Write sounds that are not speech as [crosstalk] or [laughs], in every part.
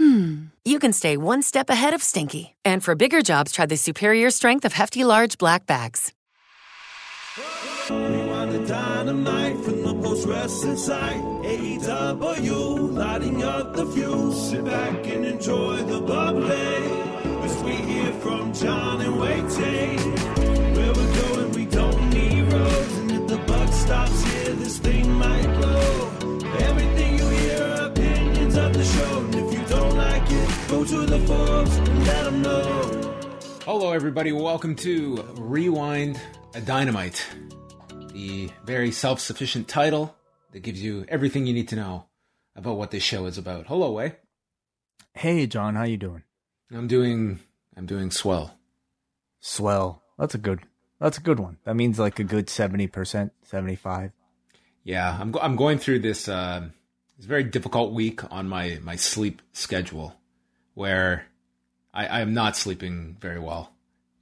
hmm, you can stay one step ahead of stinky. And for bigger jobs, try the superior strength of Hefty Large Black Bags. Rewind the dynamite from the post wrestling site. AEW, lighting up the fuse. Sit back and enjoy the bubbly. As we hear from John and Wai Ting. Where we're going, we don't need roads. And if the buck stops here, this thing might blow. Everything you hear opinions of the show. Go to the forums and let them know. Hello, everybody. Welcome to Rewind a Dynamite, the very self sufficient title that gives you everything you need to know about what this show is about. Hello, Wai. Hey, John, how you doing? I'm doing. I'm doing swell. Swell. That's a good. That's a good one. That means like a good seventy percent, seventy-five. Yeah, I'm. Go- I'm going through this. Uh, this very difficult week on my my sleep schedule, where I, I am not sleeping very well,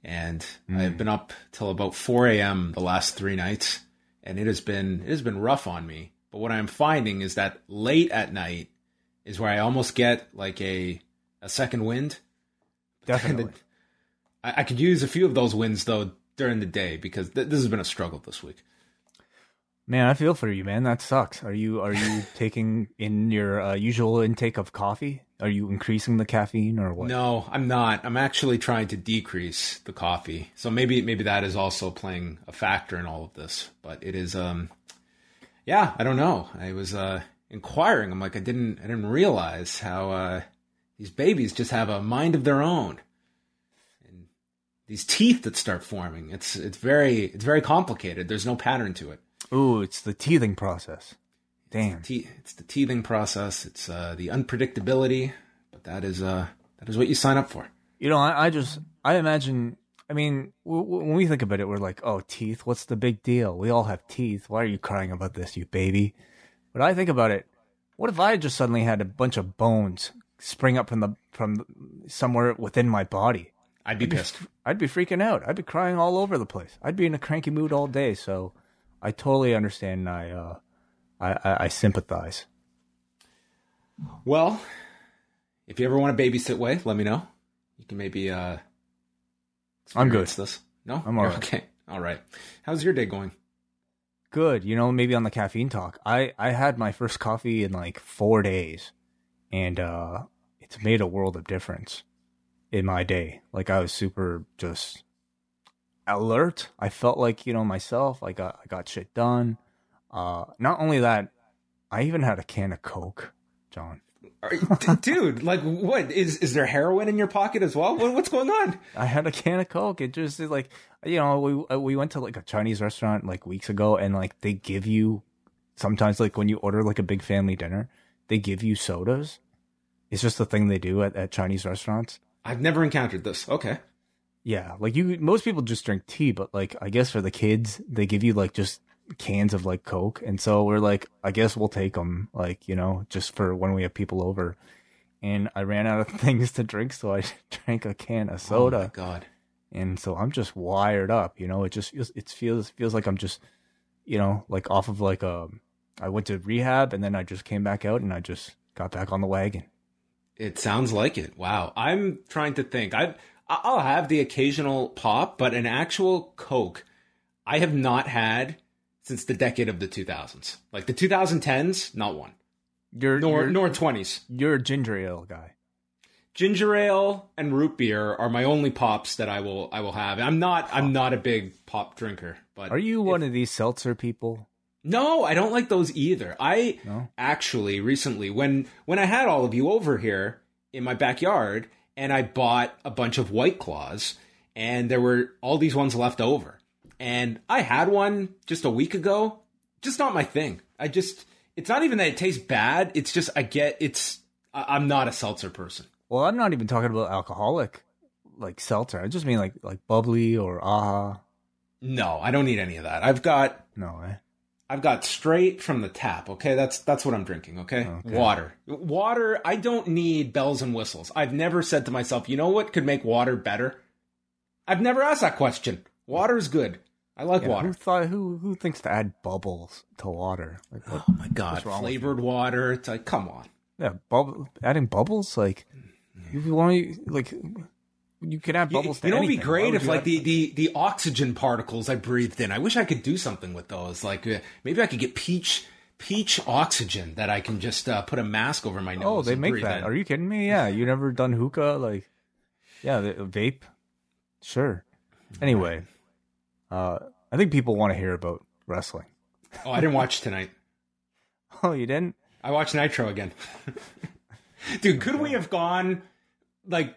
and hmm. I've been up till about 4 a.m. the last three nights, and it has been it has been rough on me. But what I'm finding is that late at night is where I almost get like a a second wind. Definitely. I, I could use a few of those winds though during the day because th- this has been a struggle this week. Man, I feel for you, man. That sucks. Are you are you [laughs] taking in your uh, usual intake of coffee? Are you increasing the caffeine or what? No, I'm not. I'm actually trying to decrease the coffee. So maybe maybe that is also playing a factor in all of this. But it is um yeah, I don't know. I was uh inquiring. I'm like I didn't I didn't realize how uh these babies just have a mind of their own. And these teeth that start forming. It's it's very it's very complicated. There's no pattern to it. Ooh, it's the teething process. Damn. Te- it's the teething process. It's uh, the unpredictability, but that is uh, that is what you sign up for. You know, I, I just I imagine. I mean, w- w- when we think about it, we're like, oh, teeth. What's the big deal? We all have teeth. Why are you crying about this, you baby? But I think about it. What if I just suddenly had a bunch of bones spring up from the from somewhere within my body? I'd be pissed. I'd be freaking out. I'd be crying all over the place. I'd be in a cranky mood all day. So, I totally understand. And I uh, I, I, I sympathize. Well, if you ever want to babysit Wai, let me know. You can maybe uh I'm good. This. No? I'm all right. Okay. All right. How's your day going? Good. You know, maybe on the caffeine talk. I I had my first coffee in like 4 days and uh it's made a world of difference in my day. Like I was super just alert. I felt like, you know, myself. I got I got shit done. Uh not only that, I even had a can of Coke, John. Are you- d- dude, like what is is there heroin in your pocket as well? What, what's going on? I had a can of Coke. It just is like, you know, we uh, we went to like a Chinese restaurant like weeks ago, and like they give you sometimes like when you order like a big family dinner, they give you sodas. It's just the thing they do at, at Chinese restaurants. I've never encountered this. Okay. Yeah, like you, most people just drink tea, but like I guess for the kids, they give you like just cans of like Coke, and so we're like, I guess we'll take them, like you know, just for when we have people over. And I ran out of [laughs] things to drink, so I [laughs] drank a can of soda Oh my god. and so I'm just wired up. You know, it just feels it feels feels like I'm just, you know, like off of like a. I went to rehab and then I just came back out and I just got back on the wagon. It sounds like it. Wow. I'm trying to think. I I- I'll have the occasional pop, but an actual Coke, I have not had since the decade of the 2000s. Like the 2010s, not one. You're Nor you're, nor 20s. you're a ginger ale guy. Ginger ale and root beer are my only pops that I will I will have. I'm not I'm not a big pop drinker, but Are you one of these seltzer people? No, I don't like those either. I No? actually recently when when I had all of you over here in my backyard and I bought a bunch of white claws and there were all these ones left over. And I had one just a week ago. Just not my thing. I just it's not even that it tastes bad, it's just I get it's I'm not a seltzer person. Well, I'm not even talking about alcoholic like seltzer. I just mean like like bubbly or aha. No, I don't need any of that. I've got No, eh? I've got straight from the tap. Okay, that's that's what I'm drinking. Okay? Okay. water, water. I don't need bells and whistles. I've never said to myself, you know what could make water better. I've never asked that question. Water is good. I like Yeah, water. Who thought who who thinks to add bubbles to water? Like what? Oh my god, What's wrong with flavored water. It's like, come on. Yeah, bubble adding bubbles like mm, you want to like you can have bubbles. to you know, it'd be great if like the, the the oxygen particles I breathed in. I wish I could do something with those. Like uh, maybe I could get peach peach oxygen that I can just uh, put a mask over my nose. Oh, they and make that. in. Are you kidding me? Yeah, you never done hookah? Like, yeah, the, vape. Sure. Anyway, uh, I think people want to hear about wrestling. Oh, I didn't watch tonight. [laughs] Oh, you didn't? I watched Nitro again. [laughs] Dude, could we have gone like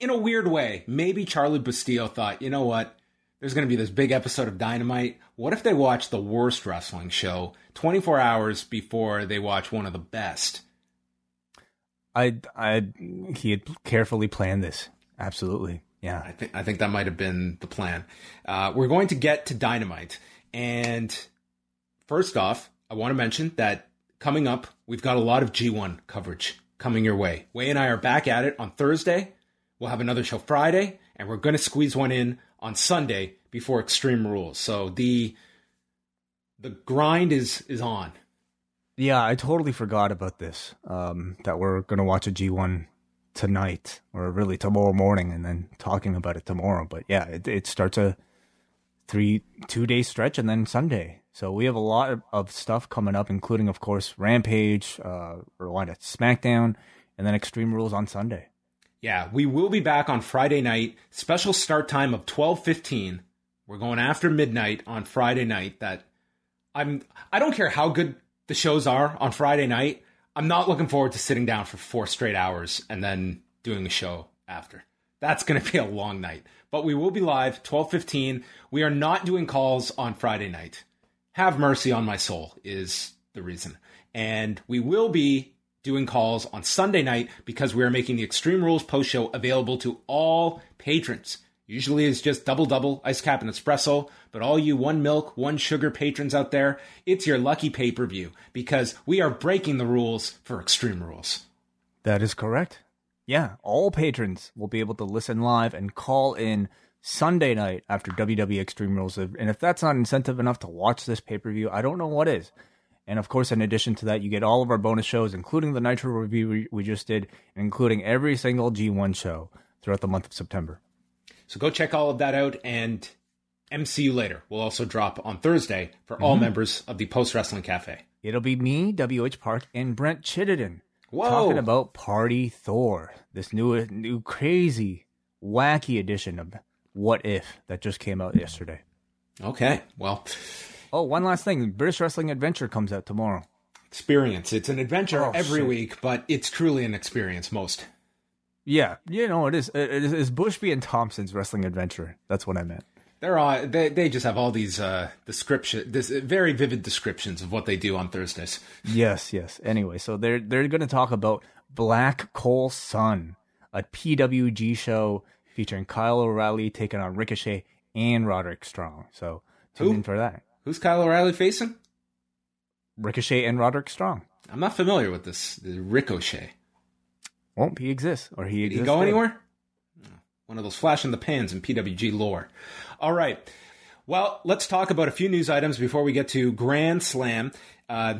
in a weird way? Maybe Charlie Bastillo thought, you know what? There's going to be this big episode of Dynamite. What if they watch the worst wrestling show 24 hours before they watch one of the best? I, I, he had carefully planned this. Absolutely. Yeah. I think I think that might have been the plan. Uh, we're going to get to Dynamite, and first off, I want to mention that coming up, we've got a lot of G1 coverage coming your way. Wai and I are back at it on Thursday. We'll have another show Friday, and we're going to squeeze one in on Sunday before Extreme Rules. So the the grind is is on. Yeah, I totally forgot about this. Um, that we're gonna watch a G one tonight, or really tomorrow morning, and then talking about it tomorrow. But yeah, it, it starts a three two day stretch, and then Sunday. So we have a lot of, of stuff coming up, including, of course, Rampage, uh, Rewind at SmackDown, and then Extreme Rules on Sunday. Yeah, we will be back on Friday night. Special start time of 12:15. We're going after midnight on Friday night. That I'm I don't care how good the shows are on Friday night. I'm not looking forward to sitting down for four straight hours and then doing a show after. That's going to be a long night. But we will be live 12:15. We are not doing calls on Friday night. Have mercy on my soul is the reason. And we will be doing calls on Sunday night because we are making the Extreme Rules post show available to all patrons. Usually it's just double double, ice cap and espresso, but all you one milk, one sugar patrons out there, it's your lucky pay per view because we are breaking the rules for Extreme Rules. That is correct. Yeah, all patrons will be able to listen live and call in Sunday night after WWE Extreme Rules. And if that's not incentive enough to watch this pay per view, I don't know what is. And of course, in addition to that, you get all of our bonus shows, including the Nitro review we, just did, including every single G1 show throughout the month of September. So go check all of that out and MCU later We'll also drop on Thursday for all mm-hmm. members of the Post Wrestling Cafe. It'll be me, WH Park, and Brent Chittenden Whoa. talking about Party Thor, this new, new crazy, wacky edition of What If that just came out yesterday. Okay, well, Oh, one last thing. British Wrestling Adventure comes out tomorrow. experience. It's an adventure Oh, every shit. week, but it's truly an experience most. Yeah, you know, it is. It is it's Bushby and Thompson's Wrestling Adventure. That's what I meant. They're all, they they just have all these uh description this very vivid descriptions of what they do on Thursdays. Yes, yes. Anyway, so they're they're going to talk about Black Cole Sun, a PWG show featuring Kyle O'Reilly taking on Ricochet and Roderick Strong. So tune Who? in for that. Who's Kyle O'Reilly facing? Ricochet and Roderick Strong. I'm not familiar with this. The Ricochet. Won't he exists or he Did exists? he go there. anywhere? One of those flash in the pans in PWG lore. All right. Well, let's talk about a few news items before we get to Grand Slam. Uh,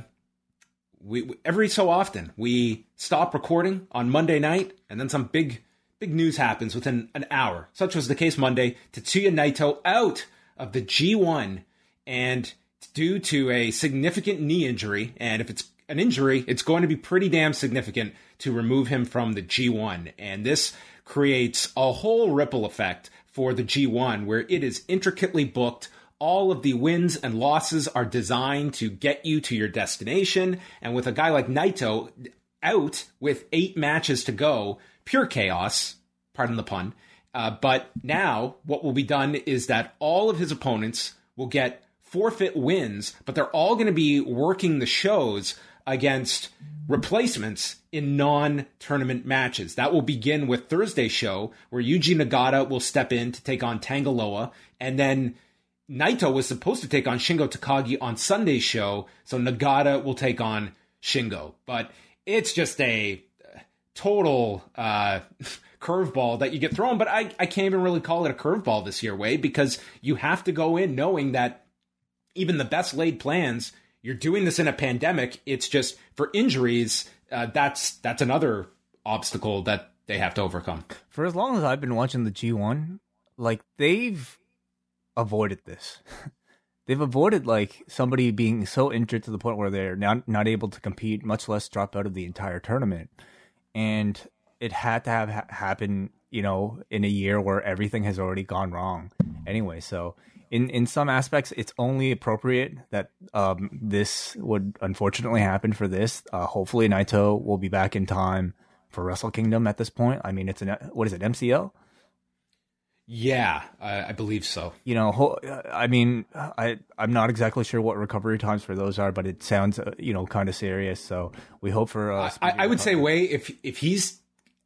we every so often we stop recording on Monday night, and then some big big news happens within an hour. Such was the case Monday. Tetsuya Naito out of the G1 and due to a significant knee injury. And if it's an injury, it's going to be pretty damn significant to remove him from the G1. And this creates a whole ripple effect for the G1 where it is intricately booked. All of the wins and losses are designed to get you to your destination. And with a guy like Naito out with eight matches to go, pure chaos, pardon the pun. Uh, but now what will be done is that all of his opponents will get forfeit wins, but they're all going to be working the shows against replacements in non-tournament matches. That will begin with Thursday's show where Yuji Nagata will step in to take on Tanga Loa and then Naito was supposed to take on Shingo Takagi on Sunday's show, so Nagata will take on Shingo. But it's just a total uh, [laughs] curveball that you get thrown. But I, I can't even really call it a curveball this year, Wade, because you have to go in knowing that even the best laid plans, you're doing this in a pandemic. It's just for injuries. Uh, that's that's another obstacle that they have to overcome. For as long as I've been watching the G1, like they've avoided this. [laughs] they've avoided like somebody being so injured to the point where they're not not able to compete, much less drop out of the entire tournament. And it had to have ha- you know, in a year where everything has already gone wrong. Anyway, so in in some aspects, it's only appropriate that um, this would unfortunately happen for this. Uh, hopefully, Naito will be back in time for Wrestle Kingdom at this point. I mean, it's an what is it MCL? Yeah, I, I believe so. You know, ho- I mean, I I'm not exactly sure what recovery times for those are, but it sounds uh, you know kind of serious. So we hope for. Uh, I, I would say, Wai if if he's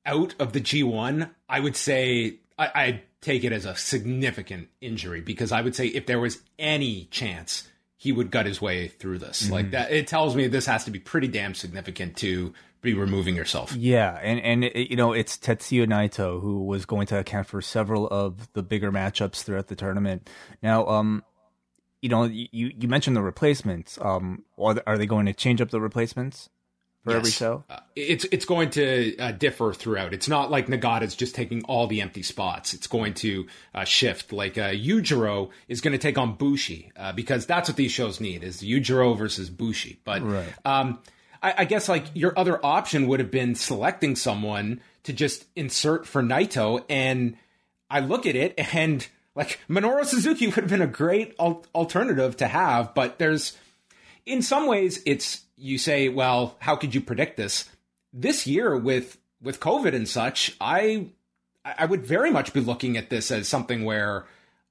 out of the G1, I would say I, I'd take it as a significant injury because I would say if there was any chance he would gut his way through this, Mm-hmm. like that, it tells me this has to be pretty damn significant to be removing yourself. Yeah, and and it, you know it's Tetsuya Naito who was going to account for several of the bigger matchups throughout the tournament. Now, um, you know, you you mentioned the replacements. Um, are they, are they going to change up the replacements for every show? Uh, it's it's going to uh, differ throughout. It's not like Nagata's just taking all the empty spots. It's going to uh, shift. Like uh, Yujiro is going to take on Bushi uh, because that's what these shows need is Yujiro versus Bushi. But Right. um, I, I guess like your other option would have been selecting someone to just insert for Naito, and I look at it and like Minoru Suzuki would have been a great al- alternative to have, but there's in some ways it's you say well how could you predict this? This year with with covid and such i i would very much be looking at this as something where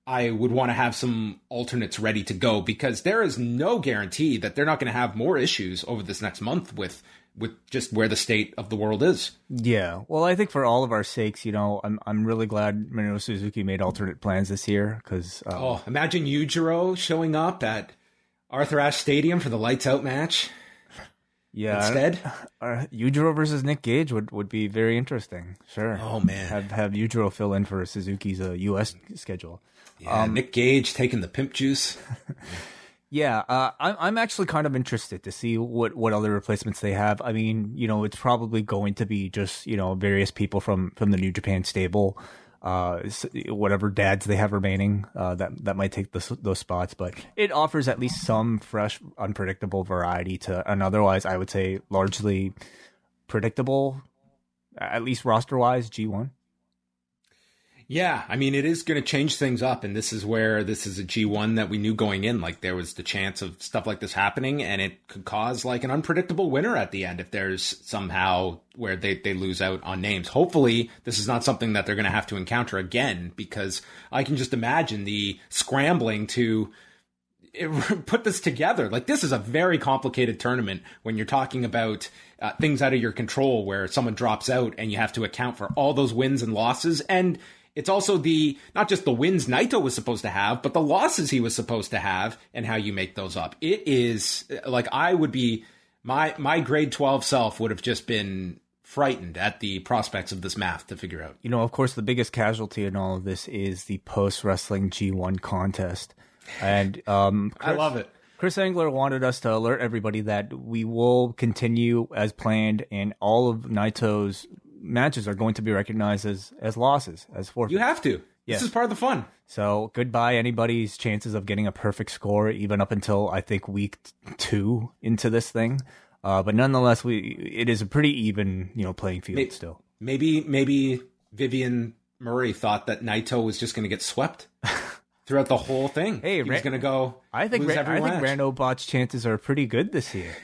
i would want to have some alternates ready to go because there is no guarantee that they're not going to have more issues over this next month with with just where the state of the world is. Yeah, well, I think for all of our sakes, you know, I'm I'm really glad Minoru Suzuki made alternate plans this year because uh, oh imagine Yujiro showing up at arthur ashe stadium for the lights out match yeah, instead [laughs] uh, Yujiro versus Nick Gage would, would be very interesting. Sure. Oh, man. have have Yujiro fill in for Suzuki's uh, U.S. schedule. yeah, nick gage taking the pimp juice [laughs] Yeah, uh, I'm I'm actually kind of interested to see what what other replacements they have. I mean, you know, it's probably going to be just you know various people from from the New Japan stable, uh, whatever dads they have remaining uh, that that might take those those spots. But it offers at least some fresh, unpredictable variety to an otherwise, I would say, largely predictable, at least roster wise. G one. Yeah, I mean, it is going to change things up, and this is where this is a G1 that we knew going in. Like, there was the chance of stuff like this happening, and it could cause like an unpredictable winner at the end if there's somehow where they, they lose out on names. Hopefully, this is not something that they're going to have to encounter again, because I can just imagine the scrambling to [laughs] put this together. Like this is a very complicated tournament when you're talking about uh, things out of your control, where someone drops out and you have to account for all those wins and losses. And it's also the not just the wins Naito was supposed to have, but the losses he was supposed to have, and how you make those up. It is like I would be my my grade twelve self would have just been frightened at the prospects of this math to figure out. You know, of course, the biggest casualty in all of this is the post wrestling G1 contest. And um, [laughs] I love it. Chris Engler wanted us to alert everybody that we will continue as planned, and all of Naito's matches are going to be recognized as as losses, as forfeits. You have to. Yes. This is part of the fun. So goodbye anybody's chances of getting a perfect score, even up until I think week two into this thing. Uh, but nonetheless, we it is a pretty even you know playing field Maybe- still. Maybe maybe Vivian Murray thought that Naito was just going to get swept [laughs] throughout the whole thing. Hey, he was going to go. I think lose Ra- I think match. Rando Bot's chances are pretty good this year.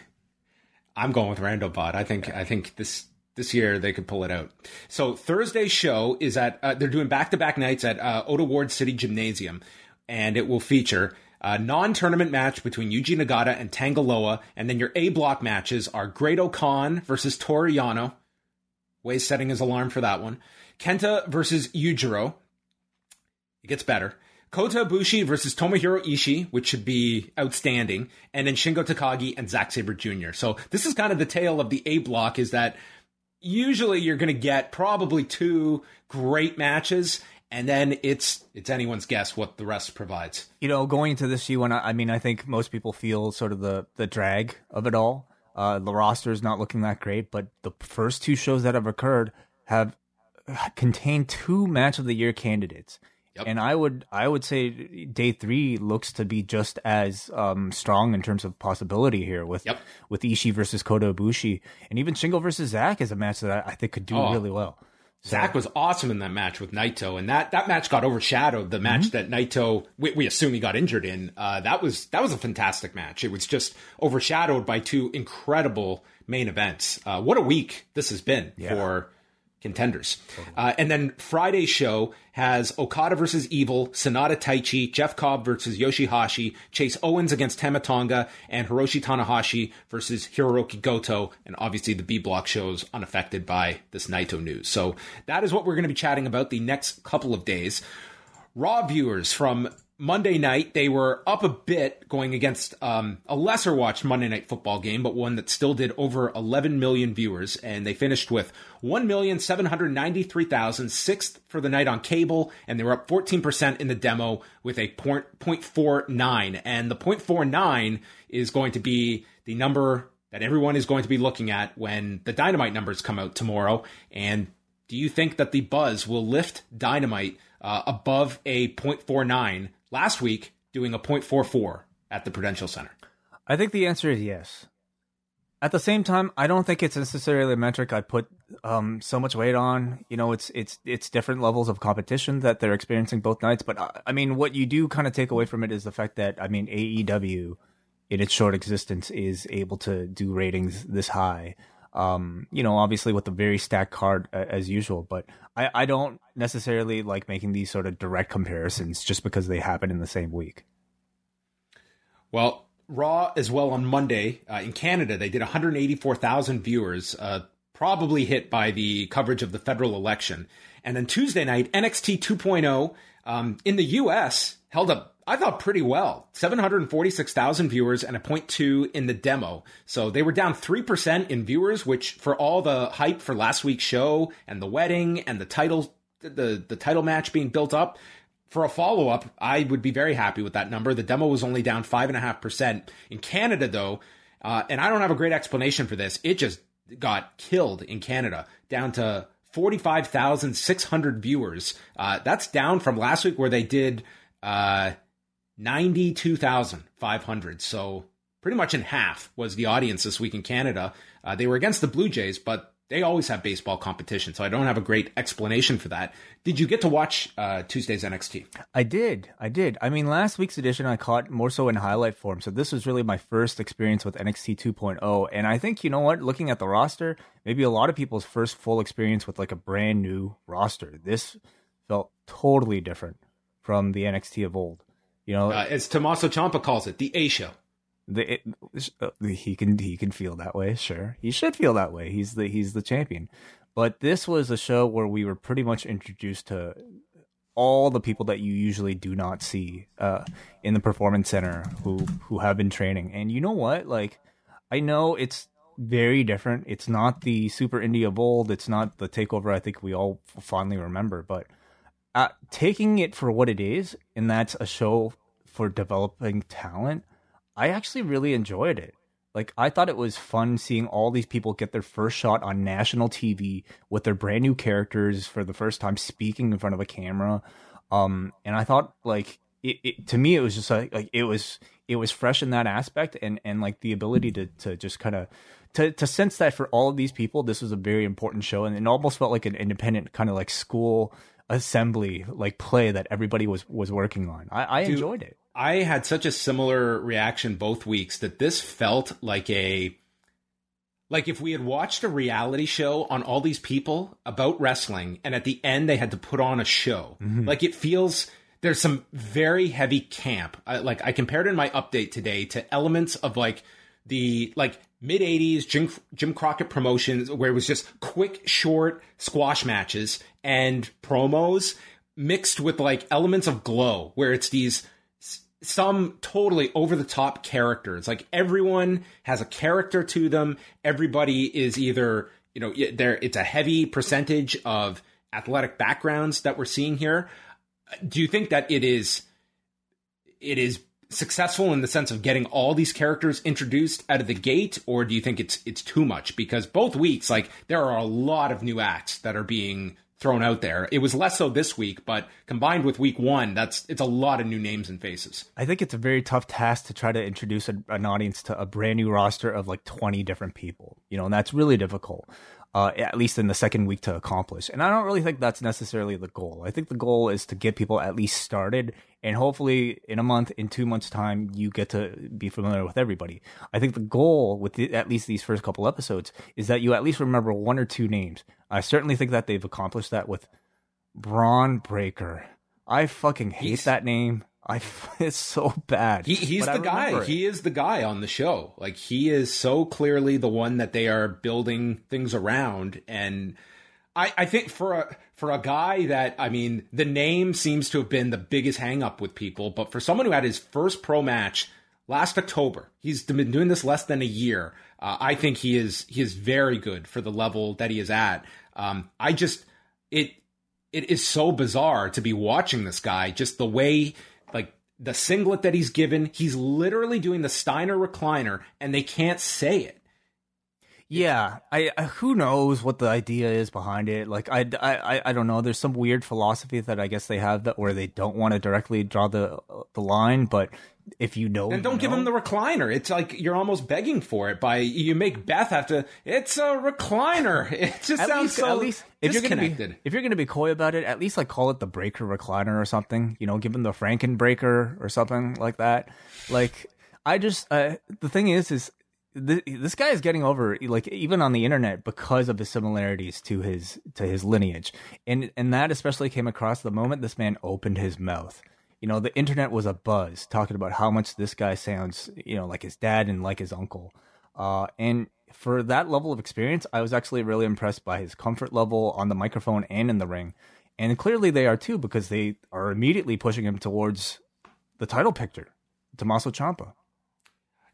I'm going with Rando Bot. I think I think this this year they could pull it out. So Thursday's show is at uh, they're doing back to back nights at uh, Ota Ward City Gymnasium, and it will feature a non-tournament match between Yuji Nagata and Tanga Loa, and then your A block matches are Great Khan versus Toriyano. Wai setting his alarm for that one. Kenta versus Yujiro. It gets better. Kota Ibushi versus Tomohiro Ishii, which should be outstanding, and then Shingo Takagi and Zack Sabre Jr. So this is kind of the tale of the A block is that usually you're going to get probably two great matches, and then it's it's anyone's guess what the rest provides. you know, going into this G1, I I mean, I think most people feel sort of the the drag of it all. Uh, the roster is not looking that great, but the first two shows that have occurred have contained two match of the year candidates. Yep. And I would I would say day three looks to be just as um, strong in terms of possibility here with Yep. with Ishii versus Kota Ibushi, and even Shingo versus Zack is a match that I, think could do Oh. really well. Zack was awesome in that match with Naito, and that, that match got overshadowed. The match that Naito, we, we assume he got injured in, uh, that was that was a fantastic match. It was just overshadowed by two incredible main events. Uh, what a week this has been for contenders. Uh, and then Friday's show has Okada versus Evil, Sanada Taichi, Jeff Cobb versus Yoshi-Hashi, Chase Owens against Tama Tonga, and Hiroshi Tanahashi versus Hiroki Goto. And obviously the B block shows unaffected by this Naito news. So that is what we're going to be chatting about the next couple of days. Raw viewers from Monday night, they were up a bit going against um, a lesser watched Monday night football game, but one that still did over 11 million viewers. And they finished with 1,793,000, sixth for the night on cable. And they were up 14% in the demo with a point, 0.49. And the 0.49 is going to be the number that everyone is going to be looking at when the dynamite numbers come out tomorrow. And do you think that the buzz will lift Dynamite uh, above a 0.49 last week, doing a 0.44 at the Prudential Center? I think the answer is yes. At the same time, I don't think it's necessarily a metric I put um, so much weight on. You know, it's it's it's different levels of competition that they're experiencing both nights. But uh, I mean, what you do kind of take away from it is the fact that I mean, AEW in its short existence is able to do ratings this high. Um, you know, obviously with a very stacked card as usual, but I, I don't necessarily like making these sort of direct comparisons just because they happen in the same week. Well, Raw as well on Monday uh, in Canada, they did 184,000 viewers, uh, probably hit by the coverage of the federal election. And then Tuesday night, NXT 2.0 um, in the US held up, I thought, pretty well. 746,000 viewers and a 0.2 in the demo. So they were down 3% in viewers, which for all the hype for last week's show and the wedding and the title, the, the title match being built up, for a follow up, I would be very happy with that number. The demo was only down 5.5%. In Canada, though, uh, and I don't have a great explanation for this, it just got killed in Canada, down to 45,600 viewers. Uh, that's down from last week where they did uh, 92,500. So pretty much in half was the audience this week in Canada. Uh, they were against the Blue Jays, but they always have baseball competition, so I don't have a great explanation for that. Did you get to watch uh, Tuesday's NXT? I did. I did. I mean, last week's edition I caught more so in highlight form. So this was really my first experience with NXT 2.0. And I think, you know what, looking at the roster, maybe a lot of people's first full experience with like a brand new roster. This felt totally different from the NXT of old. You know, Uh, as Tommaso Ciampa calls it, the A show. the, it, uh, he can he can feel that way. Sure, he should feel that way. He's the he's the champion. But this was a show where we were pretty much introduced to all the people that you usually do not see uh, in the performance center who who have been training. And you know what? Like, I know it's very different. It's not the super indie of old. It's not the takeover. I think we all fondly remember. But uh, taking it for what it is, and that's a show for developing talent. I actually really enjoyed it. Like I thought it was fun seeing all these people get their first shot on national TV with their brand new characters for the first time speaking in front of a camera. Um, and I thought like it, it to me it was just like, like it was it was fresh in that aspect and and like the ability to to just kind of to to sense that for all of these people this was a very important show and it almost felt like an independent kind of like school assembly like play that everybody was was working on. I, I Dude, enjoyed it. I had such a similar reaction both weeks that this felt like a like if we had watched a reality show on all these people about wrestling and at the end they had to put on a show. Mm-hmm. Like it feels there's some very heavy camp. I, like I compared in my update today to elements of like the like mid 80s Jim, Jim Crockett promotions where it was just quick, short squash matches and promos mixed with like elements of glow where it's these some totally over the top characters. Like everyone has a character to them. Everybody is either, you know, there it's a heavy percentage of athletic backgrounds that we're seeing here. Do you think that it is it is successful in the sense of getting all these characters introduced out of the gate or do you think it's it's too much because both weeks like there are a lot of new acts that are being thrown out there. It was less so this week but combined with week 1 that's it's a lot of new names and faces. I think it's a very tough task to try to introduce a, an audience to a brand new roster of like 20 different people you know and that's really difficult uh, at least in the second week to accomplish. And I don't really think that's necessarily the goal. I think the goal is to get people at least started, and hopefully in a month, in two months' time, you get to be familiar with everybody. I think the goal with the, at least these first couple episodes is that you at least remember one or two names. I certainly think that they've accomplished that with Bron Breakker. I fucking hate He's- that name. I [laughs] it's so bad. He, he's the guy. It. He is the guy on the show. Like he is so clearly the one that they are building things around. And I, I think for a for a guy that I mean, the name seems to have been the biggest hangup with people. But for someone who had his first pro match last October, he's been doing this less than a year. Uh, I think he is he is very good for the level that he is at. Um, I just it it is so bizarre to be watching this guy. Just the way the singlet that he's given, he's literally doing the Steiner recliner, and they can't say it. Yeah, I, I, who knows what the idea is behind it. Like I, I I don't know. There's some weird philosophy that I guess they have that where they don't want to directly draw the the line, but if you know, and don't you give know. him the recliner. It's like you're almost begging for it by you make Beth have to. It's a recliner. [laughs] It just at sounds least, so. At least if you're gonna be if you're gonna be coy about it, at least like call it the breaker recliner or something. You know, give him the Franken breaker or something like that. Like I just uh, the thing is is this guy is getting over like even on the internet because of the similarities to his to his lineage and and that especially came across the moment this man opened his mouth you know the internet was a buzz talking about how much this guy sounds you know like his dad and like his uncle uh and for that level of experience i was actually really impressed by his comfort level on the microphone and in the ring and clearly they are too because they are immediately pushing him towards the title picture Tommaso Ciampa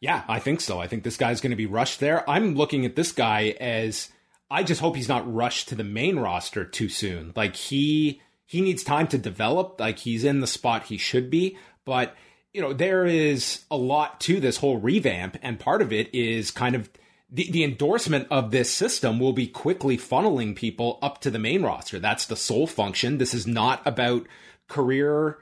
yeah, I think so. I think this guy's going to be rushed there. I'm looking at this guy as I just hope he's not rushed to the main roster too soon. Like he he needs time to develop. Like he's in the spot he should be, but you know there is a lot to this whole revamp, and part of it is kind of the, the endorsement of this system will be quickly funneling people up to the main roster. That's the sole function. This is not about career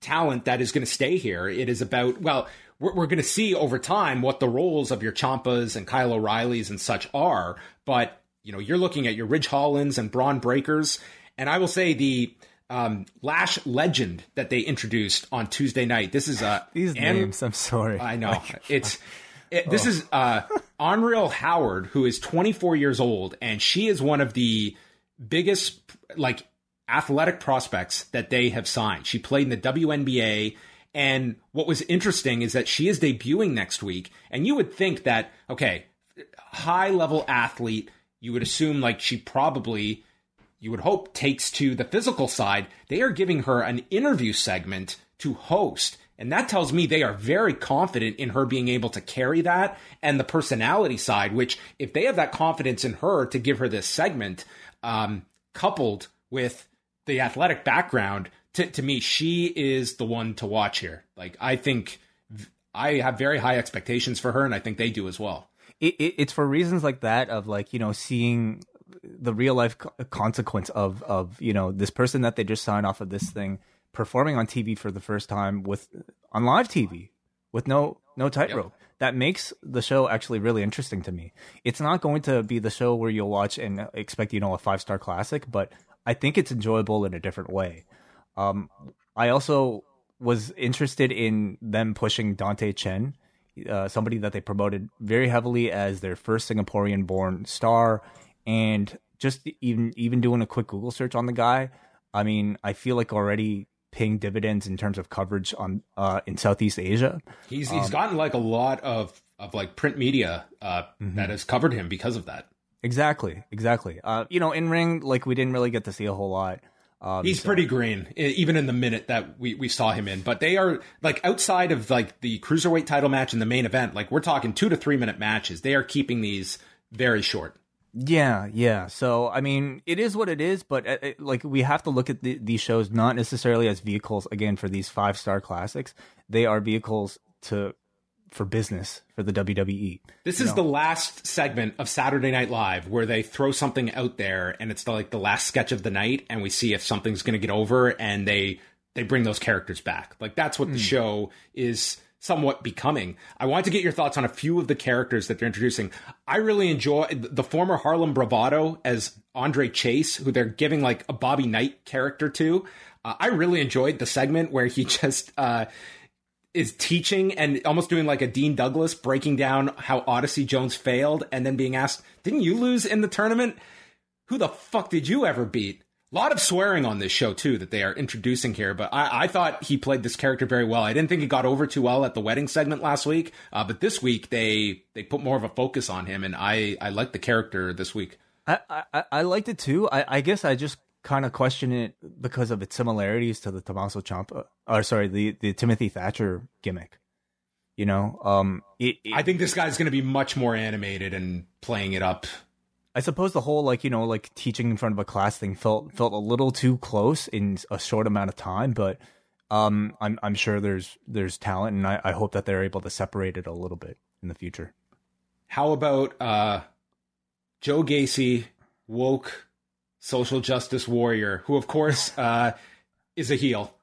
talent that is going to stay here. It is about well we're, we're going to see over time what the roles of your Ciampas and Kyle O'Reillys and such are. But you know, you're looking at your Ridge Hollands and Bron Breakkers, and I will say the um, Lash Legend that they introduced on Tuesday night. This is uh, these An- names. I'm sorry. I know [laughs] it's. It, this oh. is uh, Anriel Howard, who is 24 years old, and she is one of the biggest like athletic prospects that they have signed. She played in the WNBA and what was interesting is that she is debuting next week. And you would think that, okay, high level athlete, you would assume like she probably, you would hope, takes to the physical side. They are giving her an interview segment to host. And that tells me they are very confident in her being able to carry that and the personality side, which, if they have that confidence in her to give her this segment, um, coupled with the athletic background, to, to me, she is the one to watch here. Like, I think I have very high expectations for her, and I think they do as well. It, it, it's for reasons like that of like you know seeing the real life co- consequence of of you know this person that they just signed off of this thing performing on TV for the first time with on live TV with no no tightrope. Yep. That makes the show actually really interesting to me. It's not going to be the show where you'll watch and expect you know a five star classic, but I think it's enjoyable in a different way. Um, I also was interested in them pushing Dante Chen, uh, somebody that they promoted very heavily as their first Singaporean born star, and just even even doing a quick Google search on the guy. I mean, I feel like already paying dividends in terms of coverage on uh, in Southeast Asia. He's he's um, gotten like a lot of of like print media uh, mm-hmm. that has covered him because of that. Exactly, exactly. Uh, you know, in ring, like we didn't really get to see a whole lot. Um, He's so. pretty green, even in the minute that we, we saw him in. But they are like outside of like the cruiserweight title match and the main event. Like we're talking two to three minute matches. They are keeping these very short. Yeah, yeah. So I mean, it is what it is, but it, uh, uh, like we have to look at the, these shows not necessarily as vehicles again for these five star classics. They are vehicles to for business for the WWE. This is know? the last segment of Saturday Night Live where they throw something out there and it's the, like the last sketch of the night and we see if something's going to get over and they they bring those characters back. Like that's what mm. the hmm. show is somewhat becoming. I want to get your thoughts on a few of the characters that they're introducing. I really enjoy the former Harlem Bravado as Andre Chase, who they're giving like a Bobby Knight character to. Uh, I really enjoyed the segment where he [laughs] just uh, is teaching and almost doing like a Dean Douglas breaking down how Odyssey Jones failed and then being asked, Didn't you lose in the tournament? Who the fuck did you ever beat? A lot of swearing on this show too that they are introducing here, but I, I, thought he played this character very well. I didn't think he got over too well at the wedding segment last week, uh, but this week they they put more of a focus on him, and I I liked the character this week. I I, I liked it too. I, I guess I just kind of question it because of its similarities to the Tommaso Ciampa, or sorry, the the Timothy Thatcher gimmick. You know, um, it, it, I think this guy's going to be much more animated and playing it up. I suppose the whole like you know like teaching in front of a class thing felt felt a little too close in a short amount of time, but um, I'm I'm sure there's there's talent, and I, I hope that they're able to separate it a little bit in the future. How about uh, Joe Gacy woke social justice warrior, who of course uh, is a heel.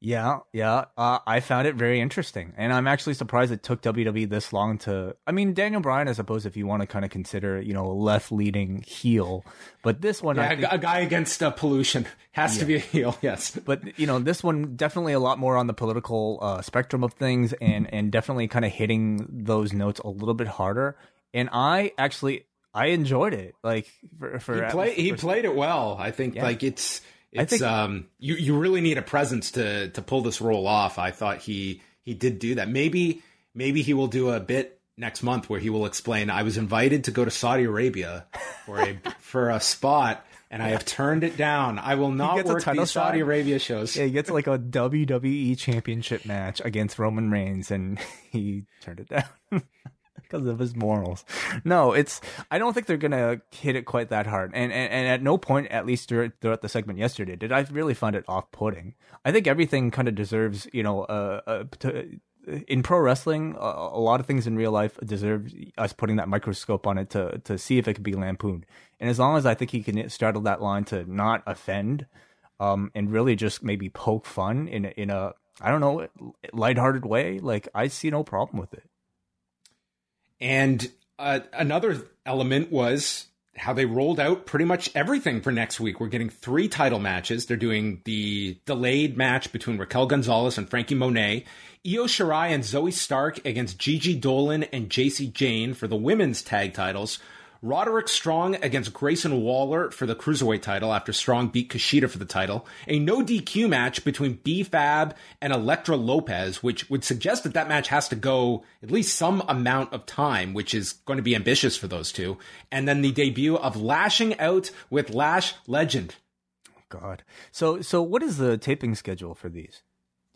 Yeah, yeah. Uh, I found it very interesting, and I'm actually surprised it took WWE this long to. I mean, Daniel Bryan, I suppose, if you want to kind of consider, you know, a left leading heel, but this one, yeah, think, a guy against uh, pollution has yeah. to be a heel, [laughs] yes. But you know, this one definitely a lot more on the political uh, spectrum of things, and and definitely kind of hitting those notes a little bit harder. And I actually I enjoyed it. Like for, for he, play, he played it well. I think yeah. like it's it's think, um you you really need a presence to to pull this role off. I thought he he did do that. Maybe maybe he will do a bit next month where he will explain I was invited to go to Saudi Arabia for a [laughs] for a spot and I have turned it down. I will not work these Saudi Arabia shows. Yeah, he gets like a WWE championship match against Roman Reigns and [laughs] he turned it down [laughs] because of his morals. No, it's I don't think they're gonna hit it quite that hard. And and, and at no point, at least throughout, the segment yesterday, did I really find it off putting. I think everything kind of deserves, you know, uh, to, in pro wrestling, a lot of things in real life deserve us putting that microscope on it to to see if it could be lampooned. And as long as I think he can straddle that line to not offend, um, and really just maybe poke fun in in a I don't know lighthearted way, like I see no problem with it. And uh, another element was how they rolled out pretty much everything for next week. We're getting three title matches. They're doing the delayed match between Raquel Gonzalez and Frankie Monet, Io Shirai and Zoey Stark against Gigi Dolan and Jacy Jane for the women's tag titles. Roderick Strong against Grayson Waller for the Cruiserweight title after Strong beat Kushida for the title. A no DQ match between B-Fab and Elektra Lopez, which would suggest that that match has to go at least some amount of time, which is going to be ambitious for those two. And then the debut of Lashing Out with Lash Legend. Oh, God. So, so what is the taping schedule for these?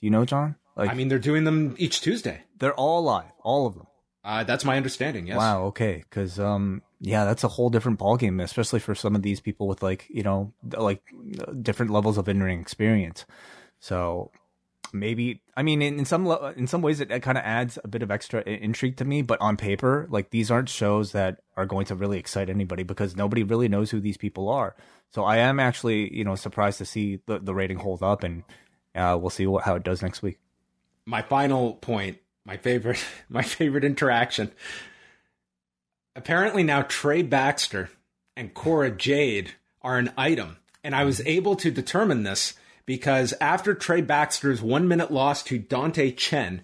Do you know, John? Like, I mean, they're doing them each Tuesday. They're all live, all of them. Uh, that's my understanding. Yes. Wow. Okay. Because um, yeah, that's a whole different ballgame, especially for some of these people with like you know like different levels of in ring experience. So maybe I mean in, in some in some ways it, it kind of adds a bit of extra intrigue to me, but on paper, like these aren't shows that are going to really excite anybody because nobody really knows who these people are. So I am actually you know surprised to see the the rating hold up, and uh, we'll see what how it does next week. My final point, my favorite, [laughs] my favorite interaction. Apparently now Trey Baxter and Cora Jade are an item, and I was able to determine this because after Trey Baxter's one minute loss to Dante Chen,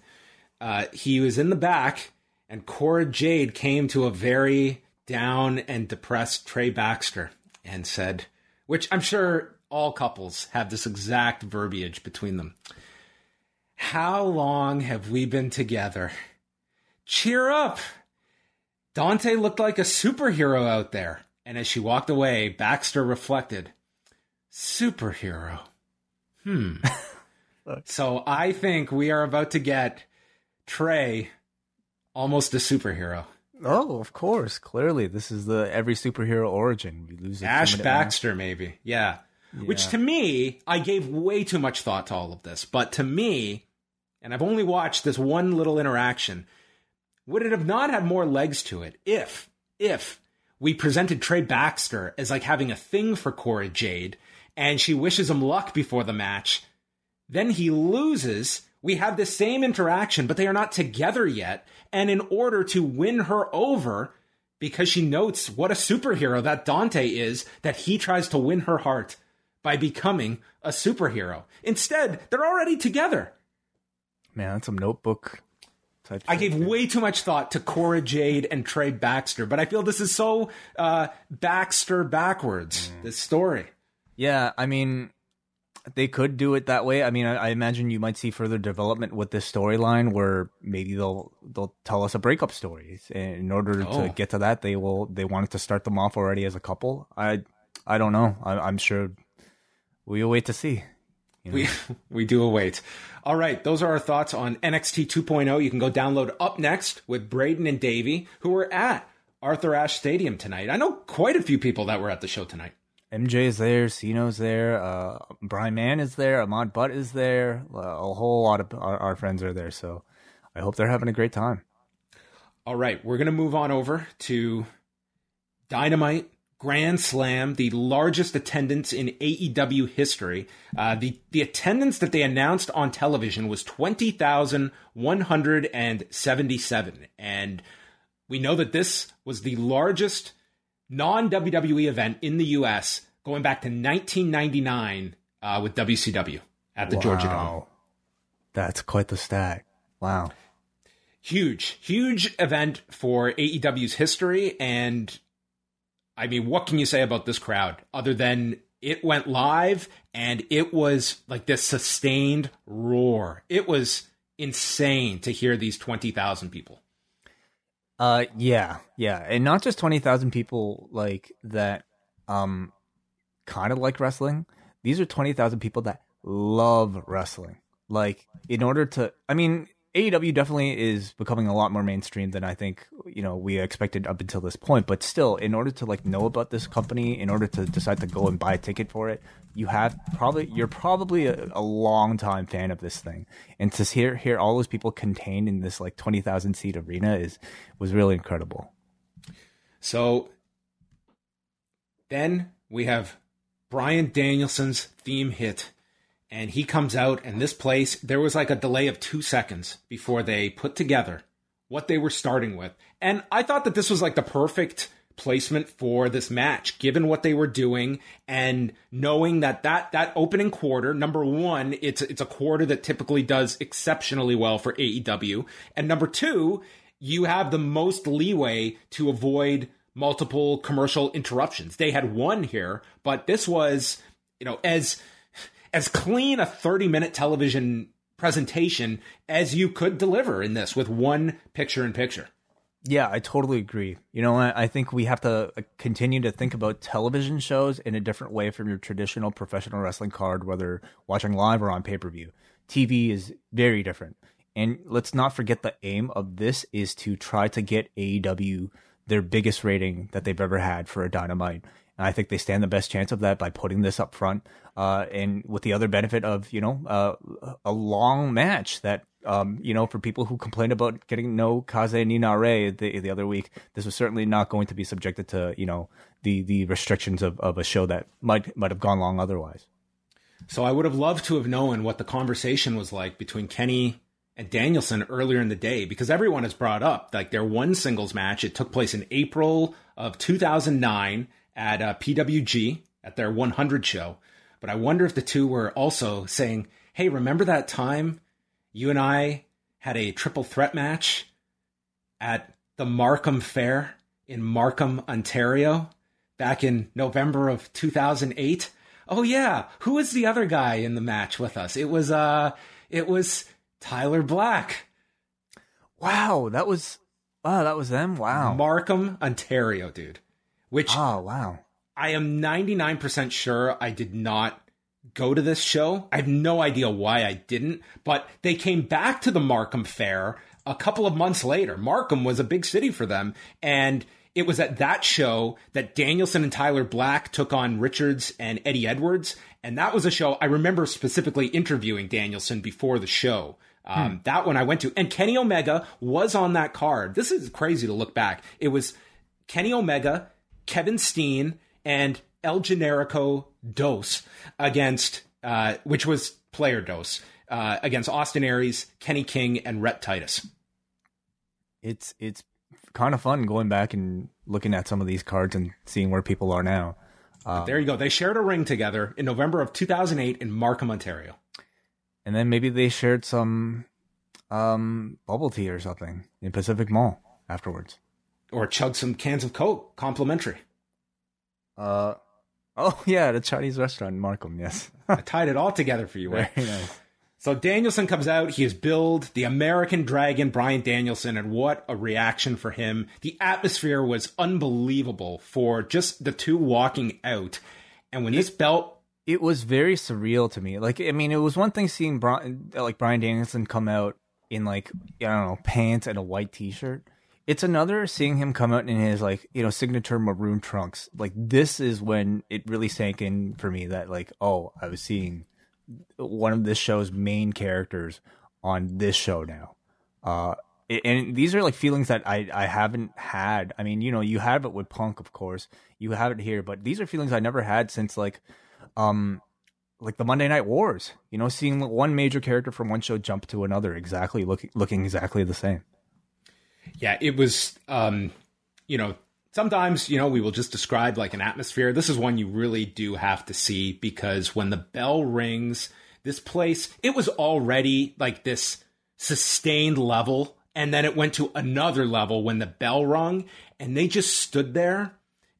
uh, he was in the back, and Cora Jade came to a very down and depressed Trey Baxter and said, which I'm sure all couples have this exact verbiage between them. How long have we been together? Cheer up! Dante looked like a superhero out there. And as she walked away, Baxter reflected, Superhero. Hmm. [laughs] so I think we are about to get Trey almost a superhero. Oh, of course. Clearly, this is the every superhero origin. You lose Ash match. Baxter, maybe. Yeah. Which to me, I gave way too much thought to all of this. But to me, and I've only watched this one little interaction, would it have not had more legs to it if, if we presented Trey Baxter as like having a thing for Cora Jade and she wishes him luck before the match, then he loses. We have the same interaction, but they are not together yet. And in order to win her over, because she notes what a superhero that Dante is, that he tries to win her heart by becoming a superhero. Instead, they're already together. Man, that's some notebook. I gave dude. way too much thought to Cora Jade and Trey Baxter, but I feel this is so uh, Baxter backwards, this story. Yeah, I mean, they could do it that way. I mean, I, I imagine you might see further development with this storyline, where maybe they'll they'll tell us a breakup story. And in order Oh. to get to that, they will they wanted to start them off already as a couple. I I don't know. I, I'm sure we'll wait to see. We [laughs] we do await. All right, those are our thoughts on NXT 2.0. oh. You can go download up next with Braden and Davey, who were at Arthur Ashe Stadium tonight. I know quite a few people that were at the show tonight. MJ is there, Cino's there, uh, Brian Mann is there, Ahmad Butt is there. Uh, a whole lot of our, our friends are there. So I hope they're having a great time. All right, we're going to move on over to Dynamite Grand Slam, the largest attendance in AEW history. Uh, the the attendance that they announced on television was twenty thousand one hundred and seventy seven, and we know that this was the largest non WWE event in the U.S. going back to 1999 uh, with WCW at the Georgia Dome. That's quite the stat. Wow. huge, huge event for AEW's history. And I mean, what can you say about this crowd other than it went live and it was like this sustained roar? It was insane to hear these 20,000 people. Uh, yeah, yeah, and not just twenty thousand people like that. Um, kind of like wrestling. These are twenty thousand people that love wrestling. Like, in order to, I mean, AEW definitely is becoming a lot more mainstream than I think you know we expected up until this point. But still, in order to like know about this company, in order to decide to go and buy a ticket for it, you have probably you're probably a, a long time fan of this thing, and to hear hear all those people contained in this like twenty thousand seat arena is was really incredible. So then we have Bryan Danielson's theme hit, and he comes out, and this place, there was like a delay of two seconds before they put together what they were starting with. And I thought that this was like the perfect placement for this match given what they were doing and knowing that that that opening quarter number 1 it's it's a quarter that typically does exceptionally well for AEW and number 2 you have the most leeway to avoid multiple commercial interruptions. They had one here, but this was, you know, as as clean a 30-minute television presentation as you could deliver in this with one picture in picture. Yeah, I totally agree. You know, I, I think we have to uh, continue to think about television shows in a different way from your traditional professional wrestling card, whether watching live or on pay per view. TV is very different. And let's not forget the aim of this is to try to get AEW their biggest rating that they've ever had for a dynamite. And I think they stand the best chance of that by putting this up front, uh, and with the other benefit of you know uh, a long match that um, you know for people who complained about getting no Kaze ni Nare the the other week, this was certainly not going to be subjected to you know the the restrictions of, of a show that might might have gone long otherwise. So I would have loved to have known what the conversation was like between Kenny and Danielson earlier in the day because everyone has brought up like their one singles match. It took place in April of 2009 at uh, PWG at their 100 show. But I wonder if the two were also saying, "Hey, remember that time you and I had a triple threat match at the Markham Fair in Markham, Ontario, back in November of 2008?" Oh yeah, who was the other guy in the match with us? It was uh it was Tyler Black. Wow, that was wow, that was them. Wow, Markham, Ontario, dude. Which oh wow, I am 99% sure I did not go to this show. I have no idea why I didn't, but they came back to the Markham Fair a couple of months later. Markham was a big city for them, and it was at that show that Danielson and Tyler Black took on Richards and Eddie Edwards. And that was a show I remember specifically interviewing Danielson before the show. Um, hmm. That one I went to. And Kenny Omega was on that card. This is crazy to look back. It was Kenny Omega, Kevin Steen, and El Generico Dos against, uh, which was player Dos, uh, against Austin Aries, Kenny King, and Rhett Titus. It's, it's kind of fun going back and looking at some of these cards and seeing where people are now. Um, there you go. They shared a ring together in November of 2008 in Markham, Ontario. And then maybe they shared some um, bubble tea or something in Pacific Mall afterwards. Or chug some cans of Coke, complimentary. Uh, oh [laughs] yeah, the Chinese restaurant in Markham. Yes, [laughs] I tied it all together for you. Very nice. So Danielson comes out. He is billed the American Dragon, Bryan Danielson, and what a reaction for him. The atmosphere was unbelievable for just the two walking out. And when this belt. It was very surreal to me. Like, I mean, it was one thing seeing Bryan, like Bryan Danielson come out in like, I don't know, pants and a white t shirt. It's another seeing him come out in his like, you know, signature maroon trunks. Like, this is when it really sank in for me that, like, oh, I was seeing one of this show's main characters on this show now. Uh, and these are like feelings that I, I haven't had. I mean, you know, you have it with Punk, of course. You have it here, but these are feelings I never had since like, um, like the Monday Night Wars. You know, seeing one major character from one show jump to another, exactly looking looking exactly the same. Yeah, it was. Um, you know, sometimes you know we will just describe like an atmosphere this is one you really do have to see because when the bell rings this place it was already like this sustained level and then it went to another level when the bell rung and they just stood there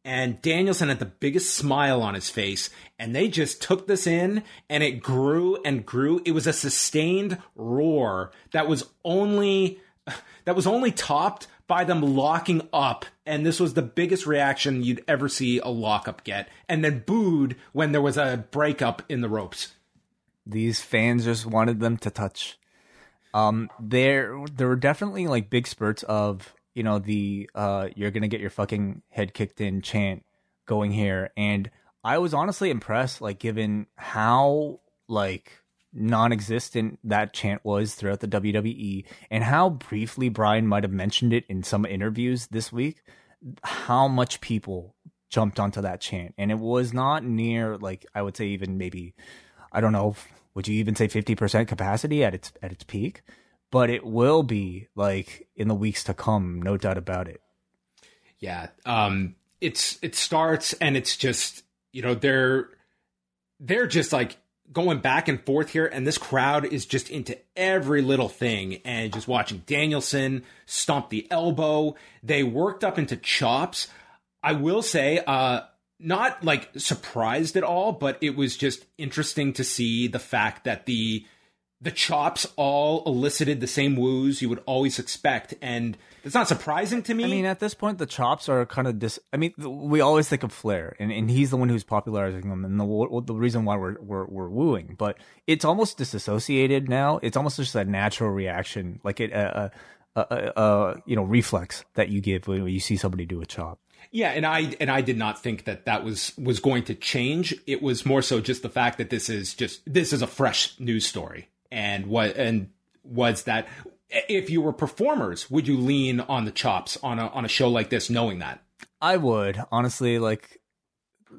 and Danielson had the biggest smile on his face and they just took this in and it grew and grew it was a sustained roar that was only [laughs] that was only topped by them locking up. And this was the biggest reaction you'd ever see a lockup get. And then booed when there was a breakup in the ropes. These fans just wanted them to touch. Um, there, there were definitely like big spurts of, you know, the, uh, you're going to get your fucking head kicked in chant going here. And I was honestly impressed, like, given how, like, non-existent that chant was throughout the WWE and how briefly Bryan might have mentioned it in some interviews this week how much people jumped onto that chant. And it was not near like I would say even maybe I don't know would you even say 50% capacity at its at its peak? But it will be like in the weeks to come no doubt about it. Yeah um it's it starts and it's just you know they're they're just like going back and forth here, and this crowd is just into every little thing and just watching Danielson stomp the elbow. They worked up into chops. I will say, uh, not like surprised at all, but it was just interesting to see the fact that the the chops all elicited the same woos you would always expect, and it's not surprising to me. I mean, at this point, the chops are kind of dis. I mean, we always think of Flair, and, and he's the one who's popularizing them, and the the reason why we're, we're we're wooing. But it's almost disassociated now. It's almost just a natural reaction, like it a, a, a, a you know reflex that you give when you see somebody do a chop. Yeah, and I and I did not think that that was was going to change. It was more so just the fact that this is just this is a fresh news story, and what and was that if you were performers, would you lean on the chops on a on a show like this, knowing that? I would honestly like.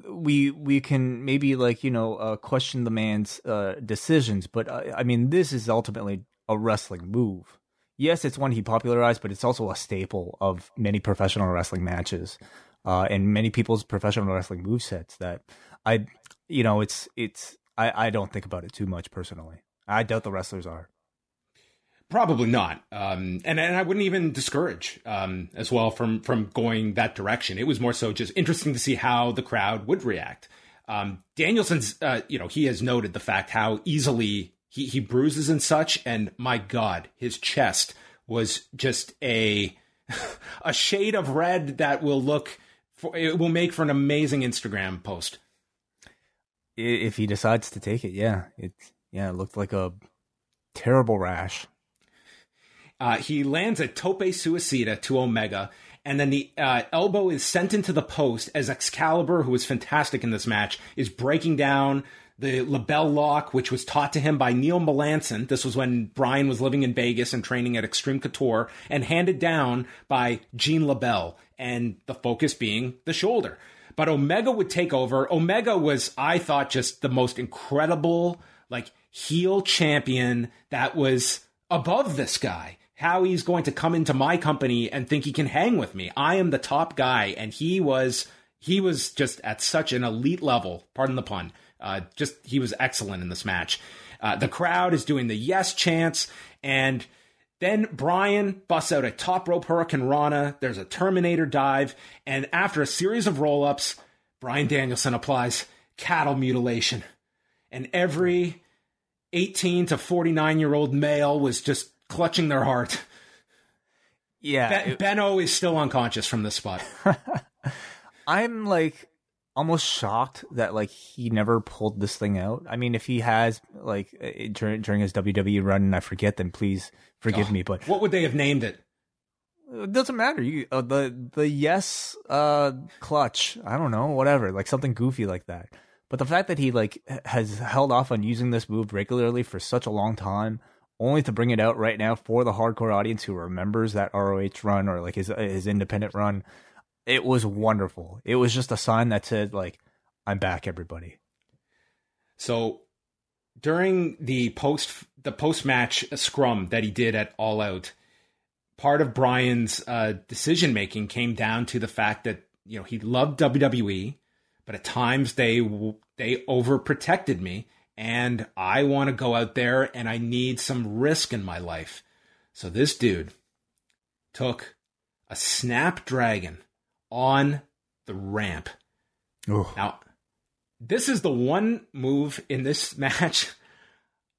We we can maybe like you know uh, question the man's uh, decisions, but I mean this is ultimately a wrestling move. Yes, it's one he popularized, but it's also a staple of many professional wrestling matches uh, and many people's professional wrestling move sets. That I, you know, it's it's I I don't think about it too much personally. I doubt the wrestlers are. Probably not, um, and and I wouldn't even discourage um, as well from from going that direction. It was more so just interesting to see how the crowd would react. Um, Danielson's, uh, you know, he has noted the fact how easily he he bruises and such, and my God, his chest was just a [laughs] a shade of red that will look for it will make for an amazing Instagram post. If he decides to take it, yeah, it yeah, it looked like a terrible rash. Uh, he lands a tope suicida to Omega, and then the uh, elbow is sent into the post as Excalibur, who was fantastic in this match, is breaking down the LeBell lock, which was taught to him by Neil Melanson. This was when Bryan was living in Vegas and training at Extreme Couture, and handed down by Gene LeBell, and the focus being the shoulder. But Omega would take over. Omega was, I thought, just the most incredible, like, heel champion that was above this guy how he's going to come into my company and think he can hang with me. I am the top guy, and he was he was just at such an elite level. Pardon the pun. Uh, just he was excellent in this match. Uh, the crowd is doing the yes chants, and then Bryan busts out a top rope hurricanrana. There's a Terminator dive, and after a series of roll ups, Bryan Danielson applies cattle mutilation, and every 18 to 49 year old male was just clutching their heart. Yeah, Be- Benno is still unconscious from this spot. [laughs] I'm like almost shocked that like he never pulled this thing out. I mean, if he has like during during his WWE run, and I forget, then please forgive Oh, me. But what would they have named it? it doesn't matter. You uh, the the yes uh clutch. I don't know, whatever, like something goofy like that. But the fact that he like has held off on using this move regularly for such a long time, only to bring it out right now for the hardcore audience who remembers that ROH run or like his his independent run, it was wonderful. It was just a sign that said like, "I'm back, everybody." So during the post the post match scrum that he did at All Out, part of Bryan's uh, decision making came down to the fact that you know he loved WWE, but at times they they overprotected me, and I want to go out there and I need some risk in my life. So this dude took a snapdragon on the ramp. Now, this is the one move in this [laughs] match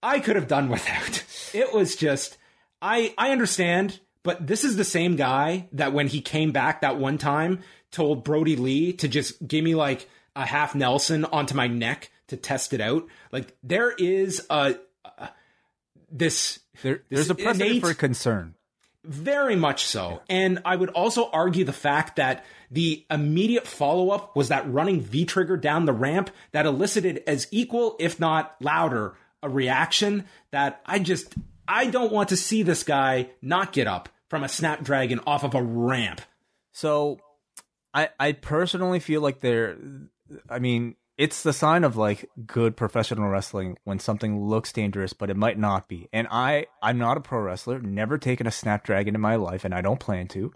I could have done without. It was just I I understand, but this is the same guy that when he came back that one time told Brodie Lee to just give me like a half Nelson onto my neck to test it out. Like there is a, a this There, this there's a precedent innate- for concern. very much so. And I would also argue the fact that the immediate follow up was that running V trigger down the ramp that elicited as equal, if not louder, a reaction that I just, I don't want to see this guy not get up from a Snapdragon off of a ramp. So, I I personally feel like there. I mean, it's the sign of like good professional wrestling when something looks dangerous, but it might not be. And I I'm not a pro wrestler, never taken a snapdragon in my life, and I don't plan to.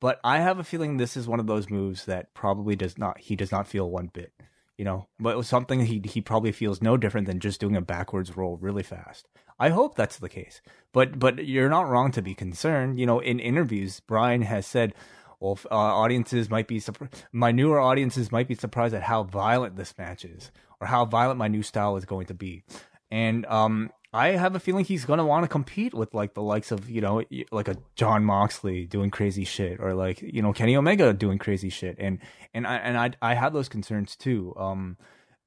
But I have a feeling this is one of those moves that probably does not he does not feel one bit. You know, but something he he probably feels no different than just doing a backwards roll really fast. I hope that's the case. But but you're not wrong to be concerned. You know, in interviews, Bryan has said, well, uh, audiences might be. My newer audiences might be surprised at how violent this match is, or how violent my new style is going to be. And um, I have a feeling he's going to want to compete with like the likes of you know like a Jon Moxley doing crazy shit, or like you know Kenny Omega doing crazy shit. And and I and I I have those concerns too. Um,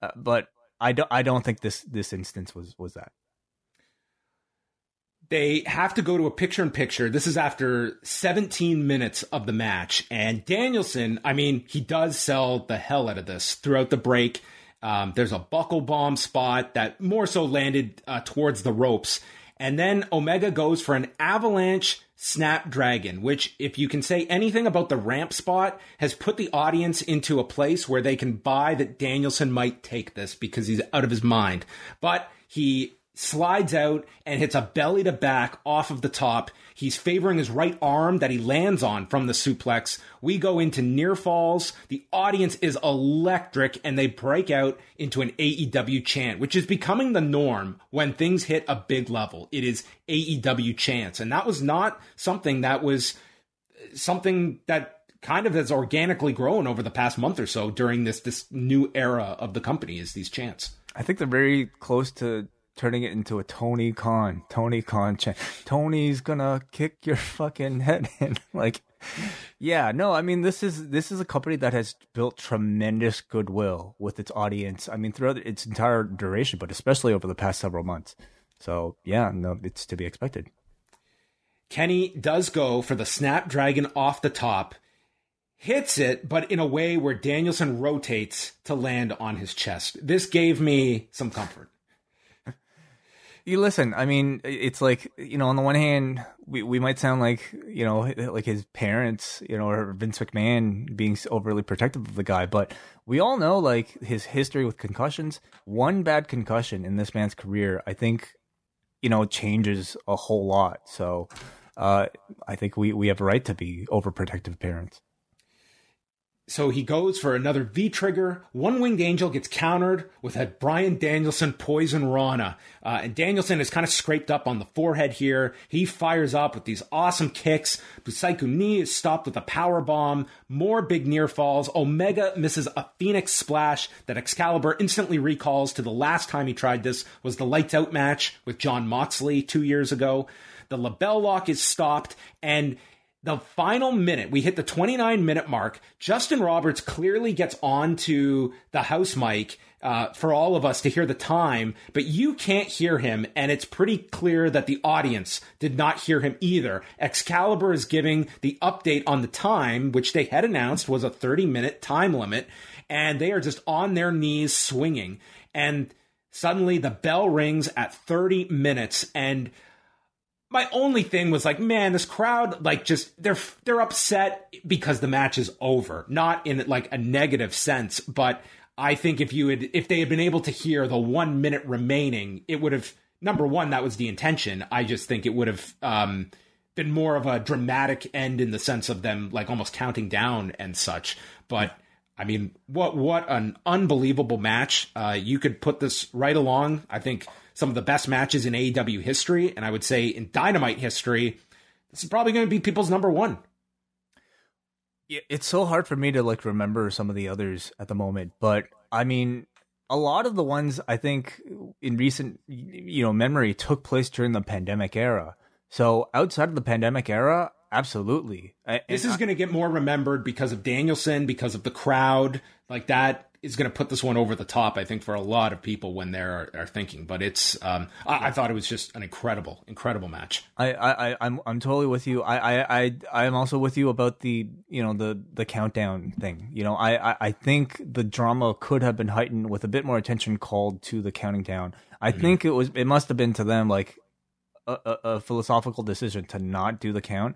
uh, but I don't I don't think this this instance was was that. They have to go to a picture in picture. This is after 17 minutes of the match. And Danielson, I mean, he does sell the hell out of this throughout the break. Um, there's a buckle bomb spot that more so landed uh, towards the ropes. And then Omega goes for an avalanche snapdragon, which, if you can say anything about the ramp spot, has put the audience into a place where they can buy that Danielson might take this because he's out of his mind. But he slides out and hits a belly to back off of the top. He's favoring his right arm that he lands on from the suplex. We go into near falls. The audience is electric and they break out into an AEW chant, which is becoming the norm when things hit a big level. It is AEW chants. And that was not something that was something that kind of has organically grown over the past month or so during this this new era of the company is these chants. I think they're very close to turning it into a Tony Khan, Tony Khan chant. Tony's gonna kick your fucking head in. [laughs] like, yeah, no, I mean this is this is a company that has built tremendous goodwill with its audience. I mean throughout its entire duration, but especially over the past several months. So yeah, no, it's to be expected. Kenny does go for the Snapdragon off the top, hits it, but in a way where Danielson rotates to land on his chest. This gave me some comfort you listen. I mean, it's like you know, on the one hand, we we might sound like you know, like his parents, you know, or Vince McMahon being overly protective of the guy, but we all know like his history with concussions. One bad concussion in this man's career, I think, you know, changes a whole lot. So, uh, I think we we have a right to be overprotective parents. So he goes for another V trigger. One winged angel gets countered with a Bryan Danielson poison Rana. Uh, and Danielson is kind of scraped up on the forehead here. He fires up with these awesome kicks. Busaiku knee is stopped with a power bomb. More big near falls. Omega misses a Phoenix splash that Excalibur instantly recalls to the last time he tried this was the lights out match with Jon Moxley two years ago. The LeBell Lock is stopped and the final minute, we hit the 29 minute mark. Justin Roberts clearly gets onto the house mic uh, for all of us to hear the time, but you can't hear him, and it's pretty clear that the audience did not hear him either. Excalibur is giving the update on the time, which they had announced was a 30 minute time limit, and they are just on their knees swinging. And suddenly the bell rings at 30 minutes, and my only thing was like, man, this crowd, like, just they're they're upset because the match is over, not in like a negative sense, but I think if you had if they had been able to hear the one minute remaining, it would have number one that was the intention. I just think it would have um, been more of a dramatic end in the sense of them like almost counting down and such. But I mean, what what an unbelievable match! Uh, you could put this right along. I think some of the best matches in AEW history, and I would say in Dynamite history, this is probably going to be people's number one. Yeah, it's so hard for me to like remember some of the others at the moment, but I mean, a lot of the ones I think in recent you know memory took place during the pandemic era. So outside of the pandemic era, absolutely. this is going to get more remembered because of Danielson, because of the crowd, like that is going to put this one over the top. I think for a lot of people when they're are thinking, but it's um, I, I, thought it was just an incredible, incredible match. I, I I'm I'm totally with you. I I I I'm also with you about the you know the the countdown thing. You know, I I, I think the drama could have been heightened with a bit more attention called to the counting down. I mm-hmm. think it was it must have been to them like a, a, a philosophical decision to not do the count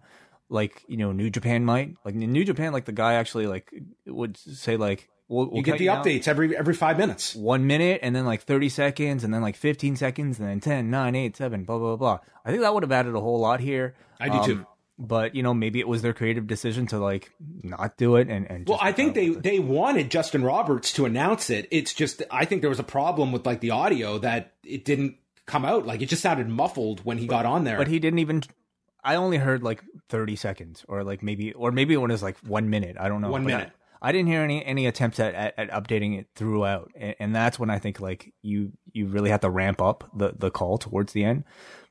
like you know New Japan might like in New Japan like the guy actually like would say like We'll, we'll you get the updates every every five minutes. One minute, and then like thirty seconds, and then like fifteen seconds, and then 10, 9, 8, 7, blah blah blah. I think that would have added a whole lot here. I do um, too. But you know, maybe it was their creative decision to like not do it, and and well, I think they they wanted Justin Roberts to announce it. It's just I think there was a problem with like the audio that it didn't come out. Like it just sounded muffled when he but, got on there. But he didn't even I only heard like 30 seconds or like maybe or maybe it was like one minute. I don't know. One minute. I didn't hear any any attempts at, at, at updating it throughout, and, and, that's when I think like you you really have to ramp up the the call towards the end.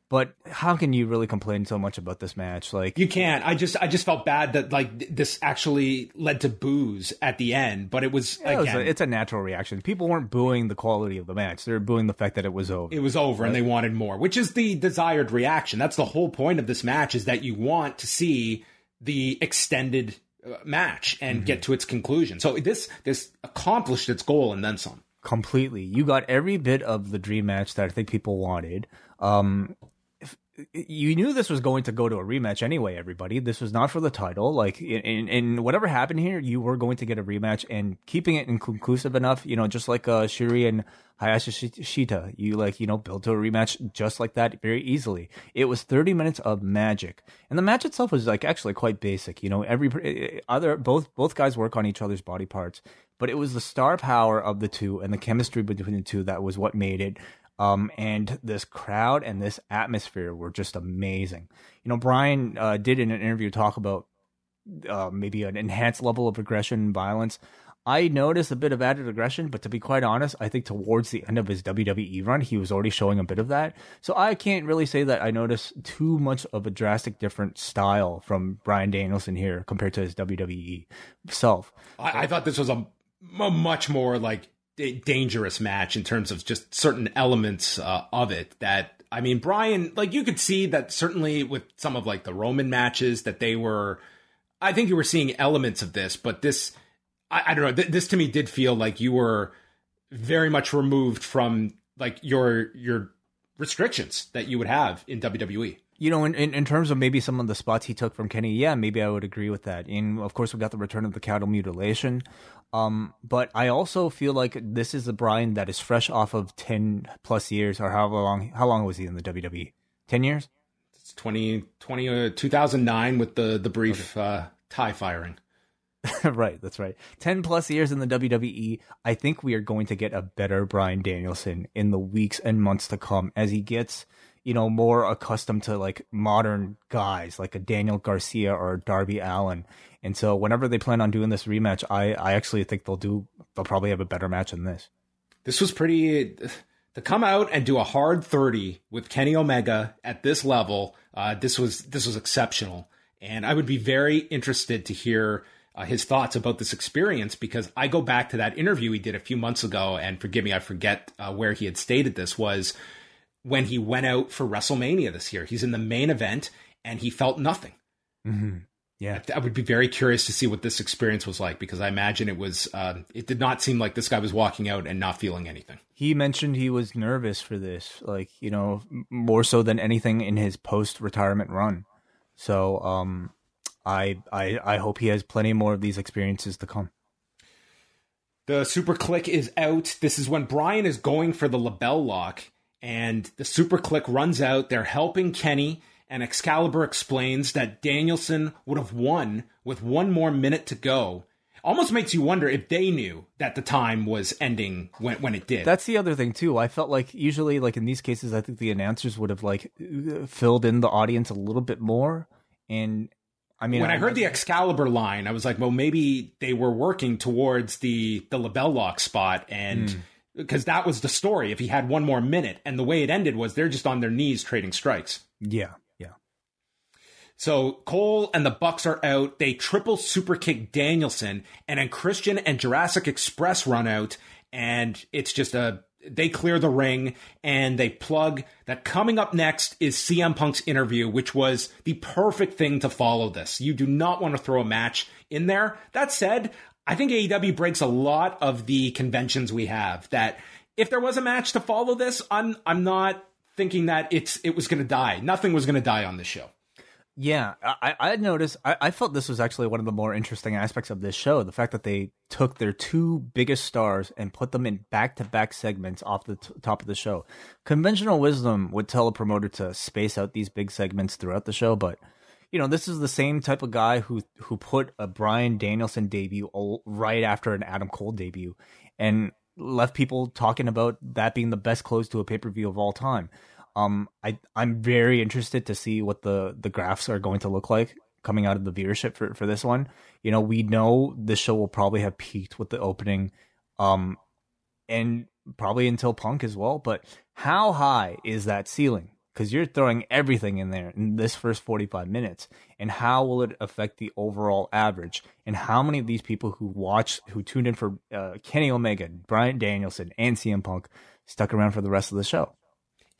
But how can you really complain so much about this match? Like you can't. I just I just felt bad that like this actually led to boos at the end, but it was yeah, it was a, it's a natural reaction. People weren't booing the quality of the match; they were booing the fact that it was over. it was over and they wanted more, which is the desired reaction. That's the whole point of this match is that you want to see the extended match and get to its conclusion. So this this accomplished its goal and then some. completely. You got every bit of the dream match that I think people wanted. Um, you knew this was going to go to a rematch anyway. Everybody, this was not for the title. Like, in, in, whatever happened here, you were going to get a rematch, and keeping it inconclusive enough, you know, just like uh, Shuri and Hayashi Shita, you like you know built to a rematch just like that very easily. It was thirty minutes of magic, and the match itself was like actually quite basic. You know, every other both both guys work on each other's body parts, but it was the star power of the two and the chemistry between the two that was what made it. Um, and this crowd and this atmosphere were just amazing. You know, Bryan uh, did in an interview talk about uh, maybe an enhanced level of aggression and violence. I noticed a bit of added aggression, but to be quite honest, I think towards the end of his WWE run, he was already showing a bit of that. So I can't really say that I noticed too much of a drastic different style from Bryan Danielson here compared to his WWE self. I, I thought this was a, a much more like dangerous match in terms of just certain elements uh, of it. That I mean, Bryan, like you could see that certainly with some of like the Roman matches that they were. I think you were seeing elements of this, but this, I, I don't know. Th- this to me did feel like you were very much removed from like your your restrictions that you would have in. WWE. You know, in, in, in terms of maybe some of the spots he took from Kenny, yeah, maybe I would agree with that. And of course, we got the return of the cattle mutilation. Um, but I also feel like this is a Bryan that is fresh off of 10 plus years or however long, how long was he in the WWE? 10 years? It's 20, 20 uh, 2009 with the the brief uh, tie firing. [laughs] right, that's right. 10 plus years in the WWE. I think we are going to get a better Bryan Danielson in the weeks and months to come as he gets, you know, more accustomed to like modern guys like a Daniel Garcia or Darby Allin. And so whenever they plan on doing this rematch, I, I actually think they'll do, they'll probably have a better match than this. This was pretty to come out and do a hard 30 with Kenny Omega at this level. Uh, this was this was exceptional, and I would be very interested to hear uh, his thoughts about this experience because I go back to that interview he did a few months ago, and forgive me, I forget uh, where he had stated this was when he went out for WrestleMania this year. He's in the main event, and he felt nothing. Mm-hmm. Yeah. I would be very curious to see what this experience was like because I imagine it was. Uh, it did not seem like this guy was walking out and not feeling anything. He mentioned he was nervous for this, like, you know, more so than anything in his post retirement run. So, um, I, I, I hope he has plenty more of these experiences to come. The SuperKliq is out. This is when Bryan is going for the LeBell lock, and the SuperKliq runs out. They're helping Kenny, and Excalibur explains that Danielson would have won with one more minute to go. Almost makes you wonder if they knew that the time was ending when, when it did. That's the other thing too. I felt like usually, like in these cases, I think the announcers would have like filled in the audience a little bit more. And I mean, when I heard the Excalibur line, I was like, well, maybe they were working towards the the LeBell lock spot, and hmm. Because that was the story. If he had one more minute, and the way it ended was they're just on their knees trading strikes. yeah, yeah, So Cole and the Bucks are out. They triple super kick Danielson, and then Christian and Jurassic Express run out, and it's just a they clear the ring and they plug that coming up next is CM Punk's interview, which was the perfect thing to follow this. You do not want to throw a match in there. That said, I think AEW breaks a lot of the conventions we have that if there was a match to follow this, I'm I'm not thinking that it's it was going to die. Nothing was going to die on this show. yeah. I, I noticed. I, I felt this was actually one of the more interesting aspects of this show. The fact that they took their two biggest stars and put them in back-to-back segments off the t- top of the show. Conventional wisdom would tell a promoter to space out these big segments throughout the show, but you know, this is the same type of guy who who put a Bryan Danielson debut right after an Adam Cole debut, and left people talking about that being the best close to a pay per view of all time. Um, I I'm very interested to see what the the graphs are going to look like coming out of the viewership for for this one. You know, we know this show will probably have peaked with the opening, um, and probably until Punk as well. But how high is that ceiling? Because you're throwing everything in there in this first 45 minutes. And how will it affect the overall average? And how many of these people who watch, who tuned in for uh, Kenny Omega, bryan Danielson, and CM Punk stuck around for the rest of the show?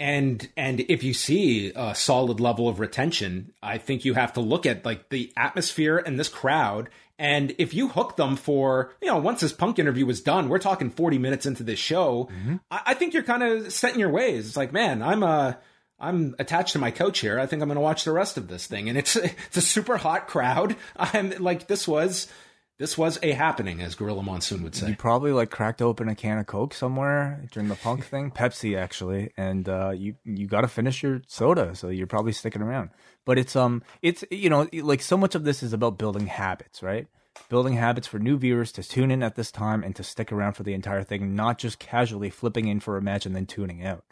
And and if you see a solid level of retention, I think you have to look at like the atmosphere and this crowd. And if you hook them for, you know, once this punk interview was done, we're talking 40 minutes into this show. Mm-hmm. I, I, think you're kind of set in your ways. It's like, man, I'm a, I'm attached to my coach here. I think I'm going to watch the rest of this thing. And it's, [laughs] it's a super hot crowd. [laughs] I'm like, this was, this was a happening, as Gorilla Monsoon would say. You probably like cracked open a can of Coke somewhere during the punk thing, [laughs] Pepsi actually, and uh, you you got to finish your soda, so you're probably sticking around. But it's um it's you know like so much of this is about building habits, right? Building habits for new viewers to tune in at this time and to stick around for the entire thing, not just casually flipping in for a match and then tuning out.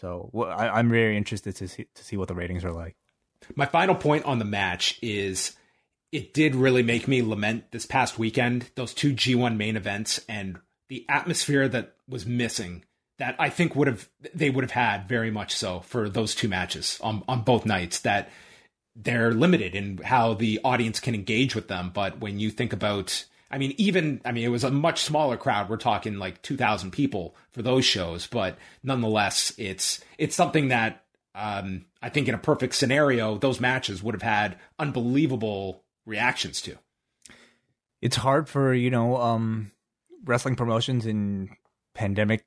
So well, I, am very interested to see to see what the ratings are like. My final point on the match is it did really make me lament this past weekend, those two G1 main events and the atmosphere that was missing that I think would have they would have had very much so for those two matches on on both nights that they're limited in how the audience can engage with them but when you think about I mean even I mean it was a much smaller crowd we're talking like 2000 people for those shows but nonetheless it's it's something that um, I think in a perfect scenario those matches would have had unbelievable reactions to. It's hard for you know um, wrestling promotions in pandemic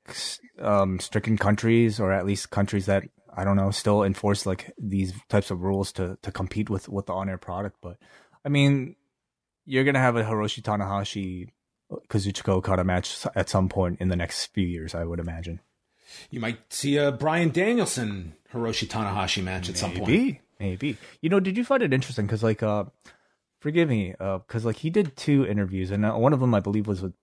um, stricken countries, or at least countries that I don't know still enforce like these types of rules to to compete with with the on air product. But I mean, you're gonna have a Hiroshi Tanahashi Kazuchika Okada match at some point in the next few years, I would imagine. You might see a Bryan Danielson Hiroshi Tanahashi match at some point. Maybe, maybe. You know, did you find it interesting? Because like, uh, forgive me, because uh, like he did two interviews, and uh, one of them I believe was with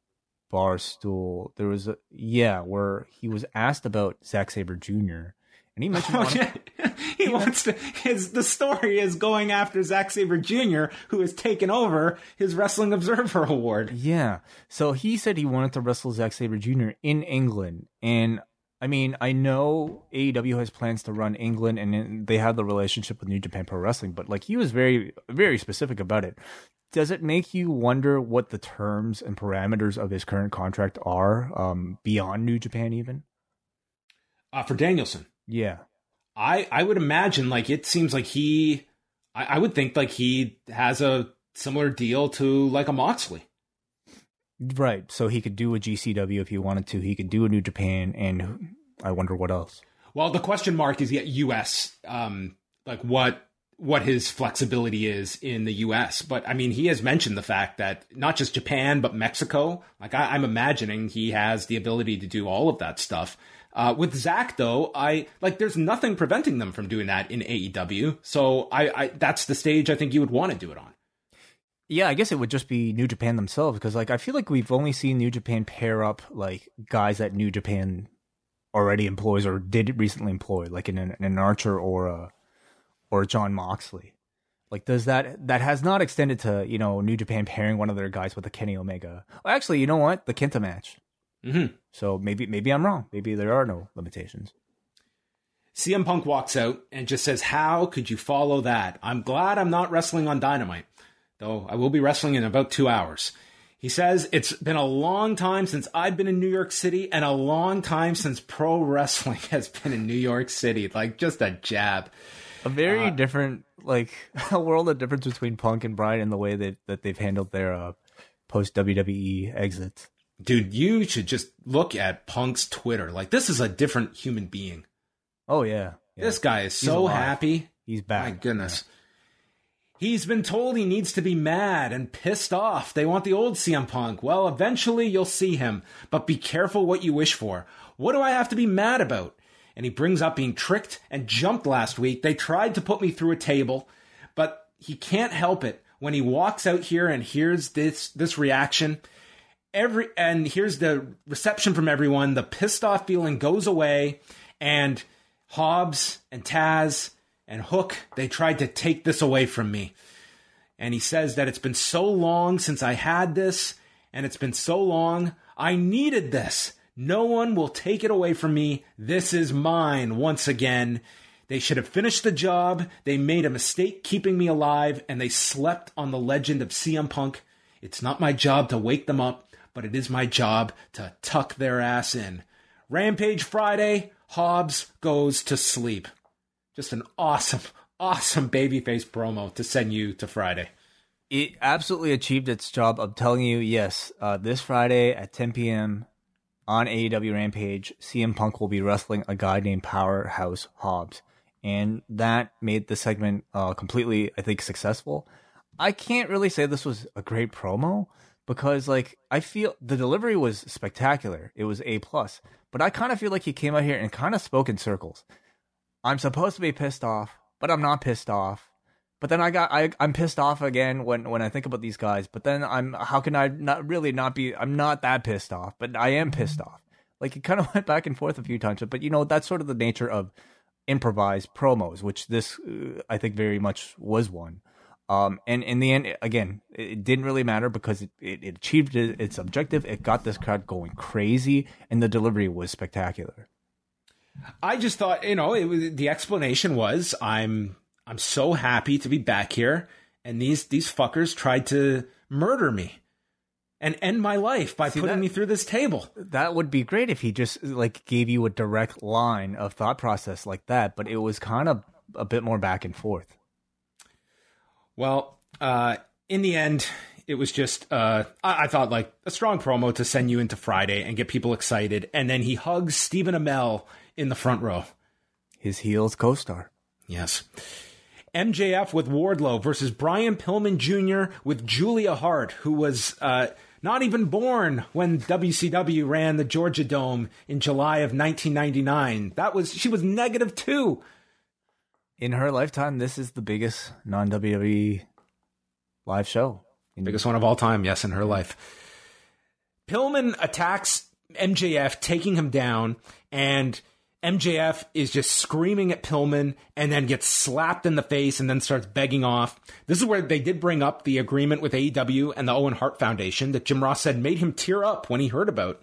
Barstool. There was a yeah where he was asked about Zack Sabre Jr. And he mentioned oh, [laughs] yeah. he, he wants to his the story is going after Zack Sabre Jr., who has taken over his Wrestling Observer [laughs] Award. Yeah. So he said he wanted to wrestle Zack Sabre Jr. in England. And I mean, I know AEW has plans to run England and they have the relationship with New Japan Pro Wrestling, but like he was very, very specific about it. Does it make you wonder what the terms and parameters of his current contract are um, beyond New Japan, even? Uh, for Danielson, yeah, I I would imagine like it seems like he, I, I would think like he has a similar deal to like a Moxley. Right. So he could do a GCW if he wanted to. He could do a New Japan, and I wonder what else. Well, the question mark is yet U.S. Um, like what what his flexibility is in the U.S. But I mean, he has mentioned the fact that not just Japan but Mexico. Like I, am I'm imagining he has the ability to do all of that stuff. Uh, with Zack though, I like there's nothing preventing them from doing that in AEW. So I, I that's the stage I think you would want to do it on. Yeah, I guess it would just be New Japan themselves because, like, I feel like we've only seen New Japan pair up like guys that New Japan already employs or did recently employ, like in an, an Archer or a or Jon Moxley. Like, does that that has not extended to you know New Japan pairing one of their guys with a Kenny Omega? Well, actually, you know what? The Kenta match. Mm-hmm. So maybe maybe I'm wrong. Maybe there are no limitations. CM Punk walks out and just says, "How could you follow that? I'm glad I'm not wrestling on Dynamite." though I will be wrestling in about two hours. He says, It's been a long time since I've been in New York City and a long time since pro wrestling [laughs] has been in New York City. Like, just a jab. A very uh, different, like, [laughs] a world of difference between Punk and Bryan in the way that, that they've handled their uh, post WWE exits. Dude, you should just look at Punk's Twitter. Like, this is a different human being. Oh, yeah. yeah. This guy is He's so alive. happy. He's back. My goodness. Yeah. He's been told he needs to be mad and pissed off. They want the old CM Punk. Well, eventually you'll see him, but be careful what you wish for. What do I have to be mad about? And he brings up being tricked and jumped last week. They tried to put me through a table, but he can't help it. When he walks out here and hears this this reaction, every and here's the reception from everyone, the pissed off feeling goes away, and Hobbs and Taz and Hook, they tried to take this away from me. And he says that it's been so long since I had this, and it's been so long, I needed this. No one will take it away from me. This is mine once again. They should have finished the job. They made a mistake keeping me alive, and they slept on the legend of CM Punk. It's not my job to wake them up, but it is my job to tuck their ass in. Rampage Friday, Hobbs goes to sleep. Just an awesome, [laughs] awesome babyface promo to send you to Friday. It absolutely achieved its job of telling you, yes, uh, this Friday at 10 p.m. on AEW Rampage, CM Punk will be wrestling a guy named Powerhouse Hobbs. And that made the segment uh, completely, I think, successful. I can't really say this was a great promo because, like, I feel the delivery was spectacular. It was A plus, but I kind of feel like he came out here and kind of spoke in circles. I'm supposed to be pissed off, but I'm not pissed off. But then I got I I'm pissed off again when when I think about these guys. But then I'm how can I not really not be I'm not that pissed off, but I am pissed off. Like it kind of [laughs] went back and forth a few times. But you know that's sort of the nature of improvised promos, which this uh, I think very much was one. Um, and in the end, again, it didn't really matter because it, it, it achieved its objective. It got this crowd going crazy, and the delivery was spectacular. I just thought, you know, it was the explanation was I'm I'm so happy to be back here, and these these fuckers tried to murder me and end my life by See, putting that, me through this table. That would be great if he just like gave you a direct line of thought process like that, but it was kind of a bit more back and forth. Well, uh, in the end, it was just uh, I-, I, thought like a strong promo to send you into Friday and get people excited, and then he hugs Stephen Amell in the front row. His heels co-star. Yes. MJF with Wardlow versus Brian Pillman Jr. with Julia Hart, who was uh, not even born when WCW ran the Georgia Dome in July of 1999. That was she was negative two in her lifetime, this is the biggest non WWE live show. Biggest one of all time, yes, in her life. Pillman attacks MJF, taking him down, and MJF is just screaming at Pillman and then gets slapped in the face and then starts begging off. This is where they did bring up the agreement with AEW and the Owen Hart Foundation that Jim Ross said made him tear up when he heard about.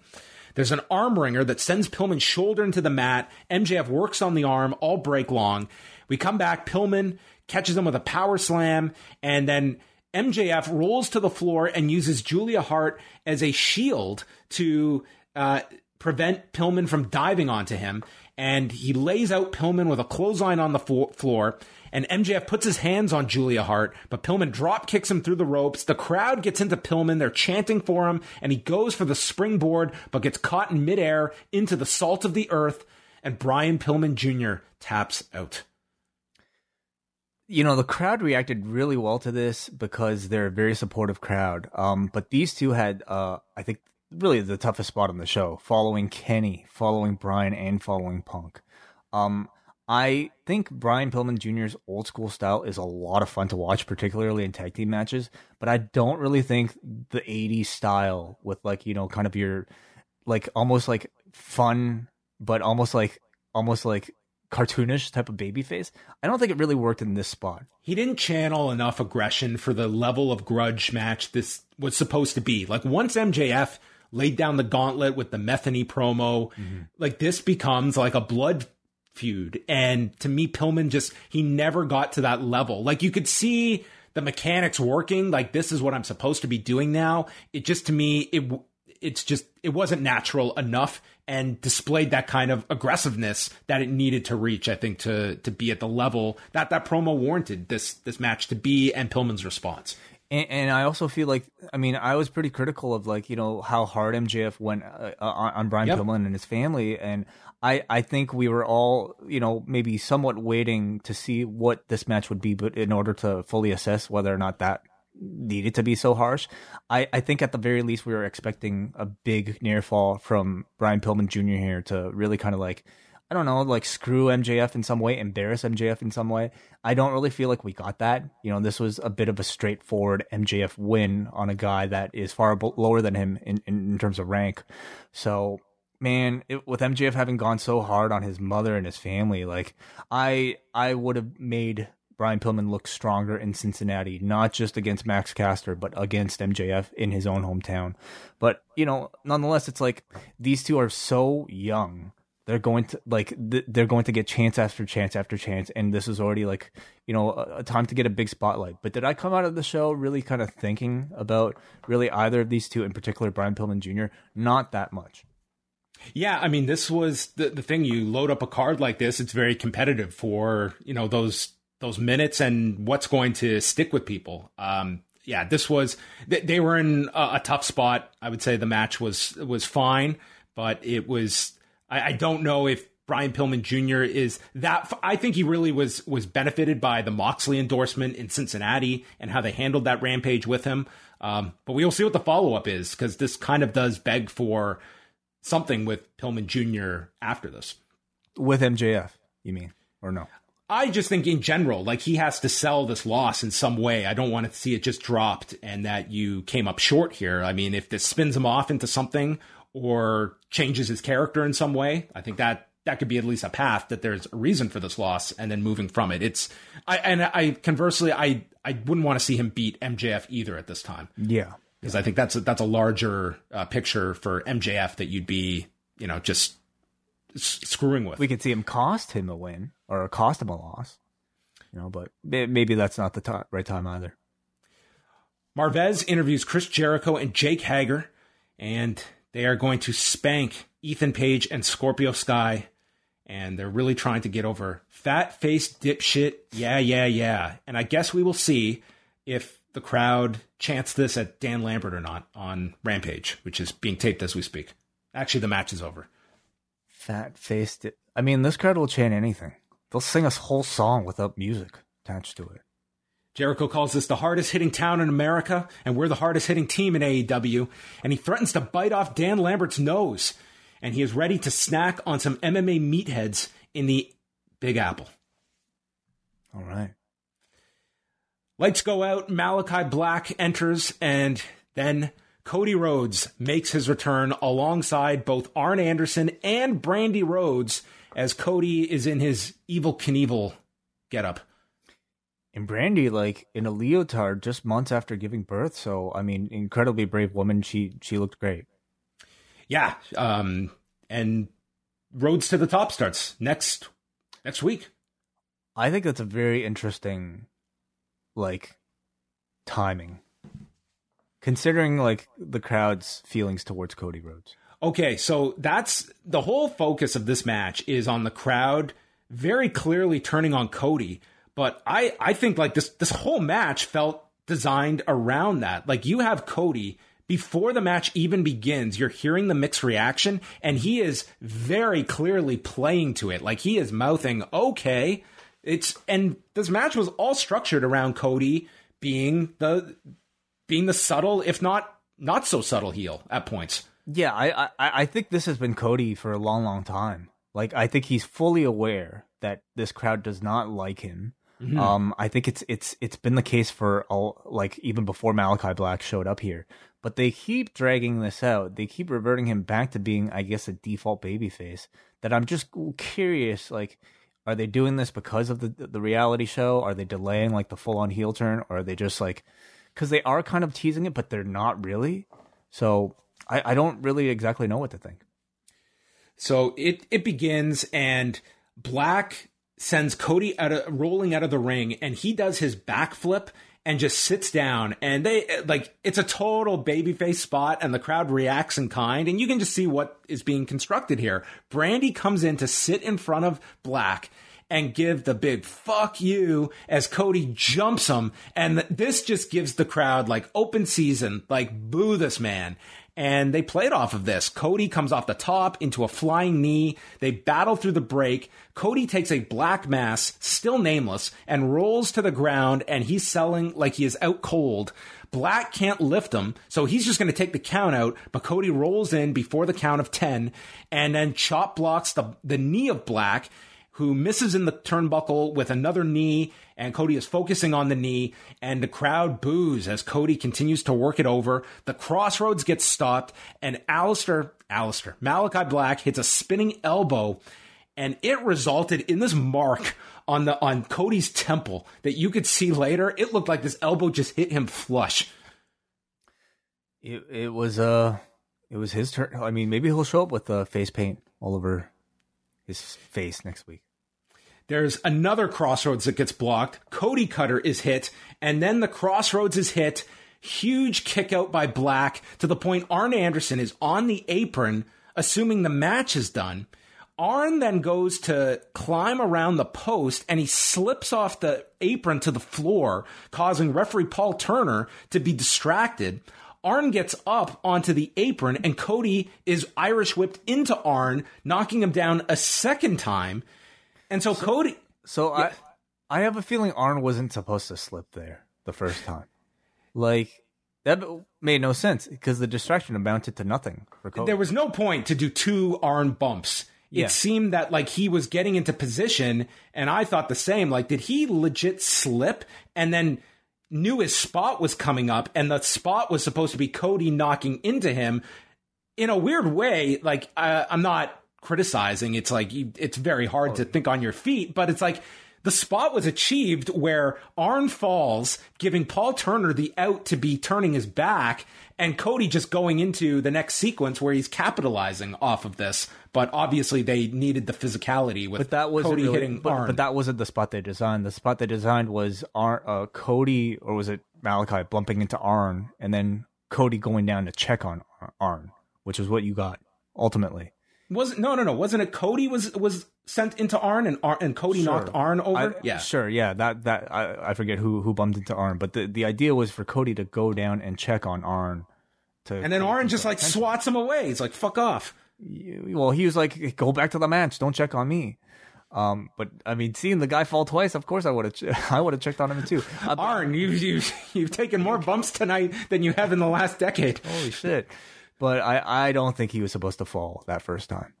There's an arm wringer that sends Pillman shoulder into the mat. MJF works on the arm all break long. We come back. Pillman catches him with a power slam, and then MJF rolls to the floor and uses Julia Hart as a shield to uh, prevent Pillman from diving onto him. And he lays out Pillman with a clothesline on the fo- floor. And MJF puts his hands on Julia Hart, but Pillman drop kicks him through the ropes. The crowd gets into Pillman. They're chanting for him, and he goes for the springboard, but gets caught in midair into the salt of the earth. And Brian Pillman Jr. taps out you know the crowd reacted really well to this because they're a very supportive crowd. Um, but these two had uh, i think really the toughest spot on the show following kenny following brian and following punk. Um, i think brian pillman jr's old school style is a lot of fun to watch particularly in tag team matches but i don't really think the 80s style with like you know kind of your like almost like fun but almost like almost like cartoonish type of baby face. I don't think it really worked in this spot. He didn't channel enough aggression for the level of grudge match this was supposed to be. Like once MJF laid down the gauntlet with the Metheny promo, mm-hmm. like this becomes like a blood feud. And to me, Pillman just he never got to that level. Like you could see the mechanics working. Like this is what I'm supposed to be doing now. It just to me it it's just it wasn't natural enough and displayed that kind of aggressiveness that it needed to reach. I think to to be at the level that that promo warranted this this match to be, and Pillman's response. And, and, I also feel like, I mean, I was pretty critical of like, you know, how hard MJF went uh, on, on, Brian yep. Pillman and his family. And I, I think we were all, you know, maybe somewhat waiting to see what this match would be, but in order to fully assess whether or not that needed to be so harsh. I, I think at the very least we were expecting a big near fall from Brian Pillman Jr. here to really kind of like I don't know, like screw MJF in some way, embarrass MJF in some way. I don't really feel like we got that. You know, this was a bit of a straightforward MJF win on a guy that is far lower than him in, in, in terms of rank. So, man, it, with MJF having gone so hard on his mother and his family, like I I would have made Brian Pillman looks stronger in Cincinnati, not just against Max Caster, but against MJF in his own hometown. But, you know, nonetheless, it's like these two are so young. They're going to like th- they're going to get chance after chance after chance and this is already like you know a, a, time to get a big spotlight. But did i come out of the show really kind of thinking about really either of these two in particular brian pillman jr not that much. Yeah i mean this was the, the thing you load up a card like this it's very competitive for you know those those minutes and what's going to stick with people um yeah this was they, they were in a, a tough spot i would say the match was was fine but it was I, I don't know if Brian Pillman Jr. is that. I think he really was was benefited by the Moxley endorsement in Cincinnati and how they handled that rampage with him. Um, but we'll see what the follow up is because this kind of does beg for something with Pillman Jr. after this. With MJF, you mean, or no? I just think in general, like he has to sell this loss in some way. I don't want to see it just dropped and that you came up short here. I mean, if this spins him off into something or changes his character in some way. I think that that could be at least a path that there's a reason for this loss and then moving from it. It's I and I conversely I I wouldn't want to see him beat MJF either at this time. Yeah. Because I think that's a, that's a larger uh, picture for MJF that you'd be, you know, just s- screwing with. We could see him cost him a win or cost him a loss. You know, but maybe that's not the right time either. Marvez interviews Chris Jericho and Jake Hager, and they are going to spank Ethan Page and Scorpio Sky, and they're really trying to get over fat face dipshit. Yeah, yeah, yeah. And I guess we will see if the crowd chants this at Dan Lambert or not on Rampage, which is being taped as we speak. Actually, the match is over. Fat face. Di- I mean, this crowd will chant anything. They'll sing a whole song without music attached to it. Jericho calls this the hardest hitting town in America, and we're the hardest hitting team in AEW. And he threatens to bite off Dan Lambert's nose. And he is ready to snack on some MMA meatheads in the Big Apple. All right. Lights go out. Malachi Black enters, and then Cody Rhodes makes his return alongside both Arn Anderson and Brandi Rhodes as Cody is in his Evel Knievel getup and Brandi, like in a leotard, just months after giving birth. So, I mean, incredibly brave woman. She she looked great. Yeah, um, and Rhodes to the Top starts next next week. I think that's a very interesting, like, timing, considering like the crowd's feelings towards Cody Rhodes. Okay, so that's the whole focus of this match is on the crowd very clearly turning on Cody but I, I think like this, this whole match felt designed around that. Like you have Cody before the match even begins, you're hearing the mixed reaction and he is very clearly playing to it. Like he is mouthing, okay. It's, and this match was all structured around Cody being the, being the subtle, if not, not so subtle heel at points. Yeah. I, I, I think this has been Cody for a long, long time. Like I think he's fully aware that this crowd does not like him Mm-hmm. Um, I think it's it's it's been the case for all like even before Malachi Black showed up here. But they keep dragging this out. They keep reverting him back to being, I guess, a default babyface. That I'm just curious, like, are they doing this because of the the reality show? Are they delaying like the full on heel turn, or are they just like, because they are kind of teasing it, but they're not really. So I, I don't really exactly know what to think. So it it begins and Black sends Cody out of, rolling out of the ring and he does his backflip and just sits down and they like it's a total babyface spot and the crowd reacts in kind and you can just see what is being constructed here. Brandi comes in to sit in front of Black and give the big fuck you as Cody jumps him and this just gives the crowd like open season like boo this man and they played off of this. Cody comes off the top into a flying knee. They battle through the break. Cody takes a black mass, still nameless, and rolls to the ground, and he's selling like he is out cold. Black can't lift him, so he's just going to take the count out, but Cody rolls in before the count of 10, and then chop blocks the, the knee of Black, who misses in the turnbuckle with another knee, and Cody is focusing on the knee, and the crowd boos as Cody continues to work it over. The Cross Rhodes gets stopped, and Aleister, Aleister, Malachi Black hits a spinning elbow, and it resulted in this mark on the on Cody's temple that you could see later. It looked like this elbow just hit him flush. It it was uh it was his turn. I mean, maybe he'll show up with uh, face paint all over his face next week. There's another Cross Rhodes that gets blocked. Cody Cutter is hit, and then the Cross Rhodes is hit. Huge kick out by Black to the point Arn Anderson is on the apron, assuming the match is done. Arn then goes to climb around the post and he slips off the apron to the floor, causing referee Paul Turner to be distracted. Arn gets up onto the apron and Cody is Irish whipped into Arn, knocking him down a second time. And so, Cody. So I I have a feeling Arn wasn't supposed to slip there the first time. Like that made no sense because the distraction amounted to nothing for Cody. There was no point to do two Arn bumps. It Yeah. seemed that like he was getting into position, and I thought the same. Like, did he legit slip and then knew his spot was coming up, and the spot was supposed to be Cody knocking into him? In a weird way, like uh, I'm not criticizing. It's like you, it's very hard to think on your feet, but it's like the spot was achieved where Arn falls, giving Paul Turner the out to be turning his back, and Cody just going into the next sequence where he's capitalizing off of this. But obviously, they needed the physicality with but that wasn't Cody really, hitting but, Arn. but that wasn't the spot they designed. The spot they designed was Arn, uh, Cody or was it Malachi bumping into Arn and then Cody going down to check on Arn, which is what you got ultimately. Wasn't no, no, no. Wasn't it Cody was was sent into Arn and Arn, and Cody knocked Arn over? I- yeah, sure, yeah. That that I, I forget who who bumped into Arn, but the the idea was for Cody to go down and check on Arn. To and then Arn just like swats him away. He's like, "Fuck off." Well, he was like, "Go back to the match. Don't check on me." Um, but I mean, seeing the guy fall twice, of course, I would have, ch- [laughs] I would have checked on him too. Uh, Arn, you you you've taken more bumps tonight than you have in the last decade. holy shit! But I, I don't think he was supposed to fall that first time.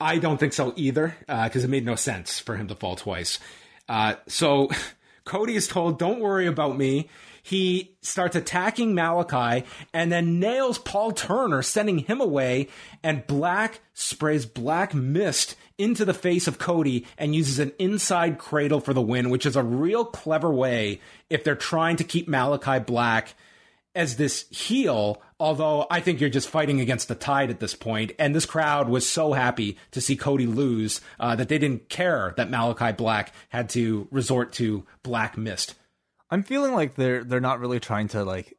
I don't think so either, because it made no sense for him to fall twice. Uh, so [laughs] Cody is told, "Don't worry about me." He starts attacking Malachi and then nails Paul Turner, sending him away. And Black sprays black mist into the face of Cody and uses an inside cradle for the win, which is a real clever way if they're trying to keep Malachi Black as this heel, although I think you're just fighting against the tide at this point. And this crowd was so happy to see Cody lose uh, that they didn't care that Malachi Black had to resort to Black Mist. I'm feeling like they're they're not really trying to like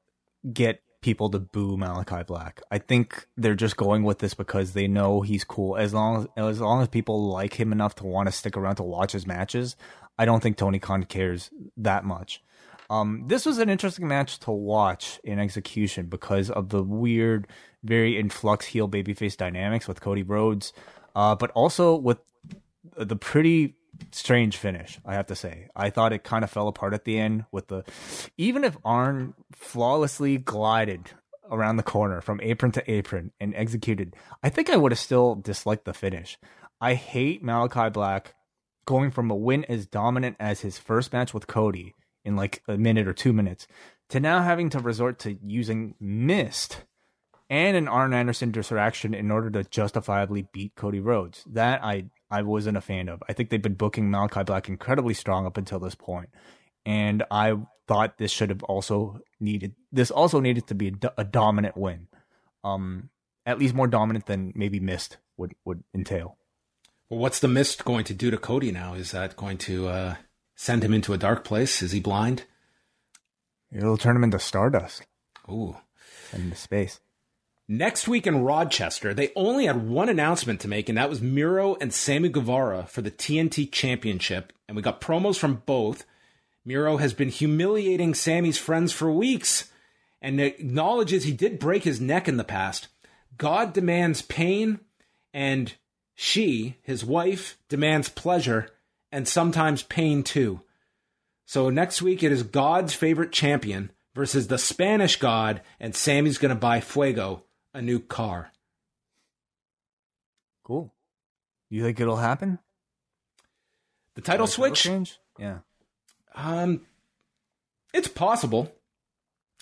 get people to boo Malachi Black. I think they're just going with this because they know he's cool. As long as as long as people like him enough to want to stick around to watch his matches, I don't think Tony Khan cares that much. Um, this was an interesting match to watch in execution because of the weird, very influx heel babyface dynamics with Cody Rhodes, uh, but also with the pretty strange finish, I have to say. I thought it kind of fell apart at the end with the even if Arn flawlessly glided around the corner from apron to apron and executed, I think I would have still disliked the finish. I hate Malachi Black going from a win as dominant as his first match with Cody in like a minute or two minutes to now having to resort to using mist and an Arn Anderson distraction in order to justifiably beat Cody Rhodes. That I I wasn't a fan of. I think they've been booking Malachi Black incredibly strong up until this point, and I thought this should have also needed this also needed to be a, a dominant win, um, at least more dominant than maybe Mist would would entail. Well, what's the Mist going to do to Cody now? Is that going to uh, send him into a dark place? Is he blind? It'll turn him into Stardust Ooh. and into space. Next week in Rochester, they only had one announcement to make, and that was Miro and Sammy Guevara for the TNT Championship. And we got promos from both. Miro has been humiliating Sammy's friends for weeks and acknowledges he did break his neck in the past. God demands pain, and she, his wife, demands pleasure and sometimes pain too. So next week it is God's favorite champion versus the Spanish God, and Sammy's going to buy Fuego a new car. Cool. You think it'll happen? The title Like, switch, change? Yeah. um, it's possible.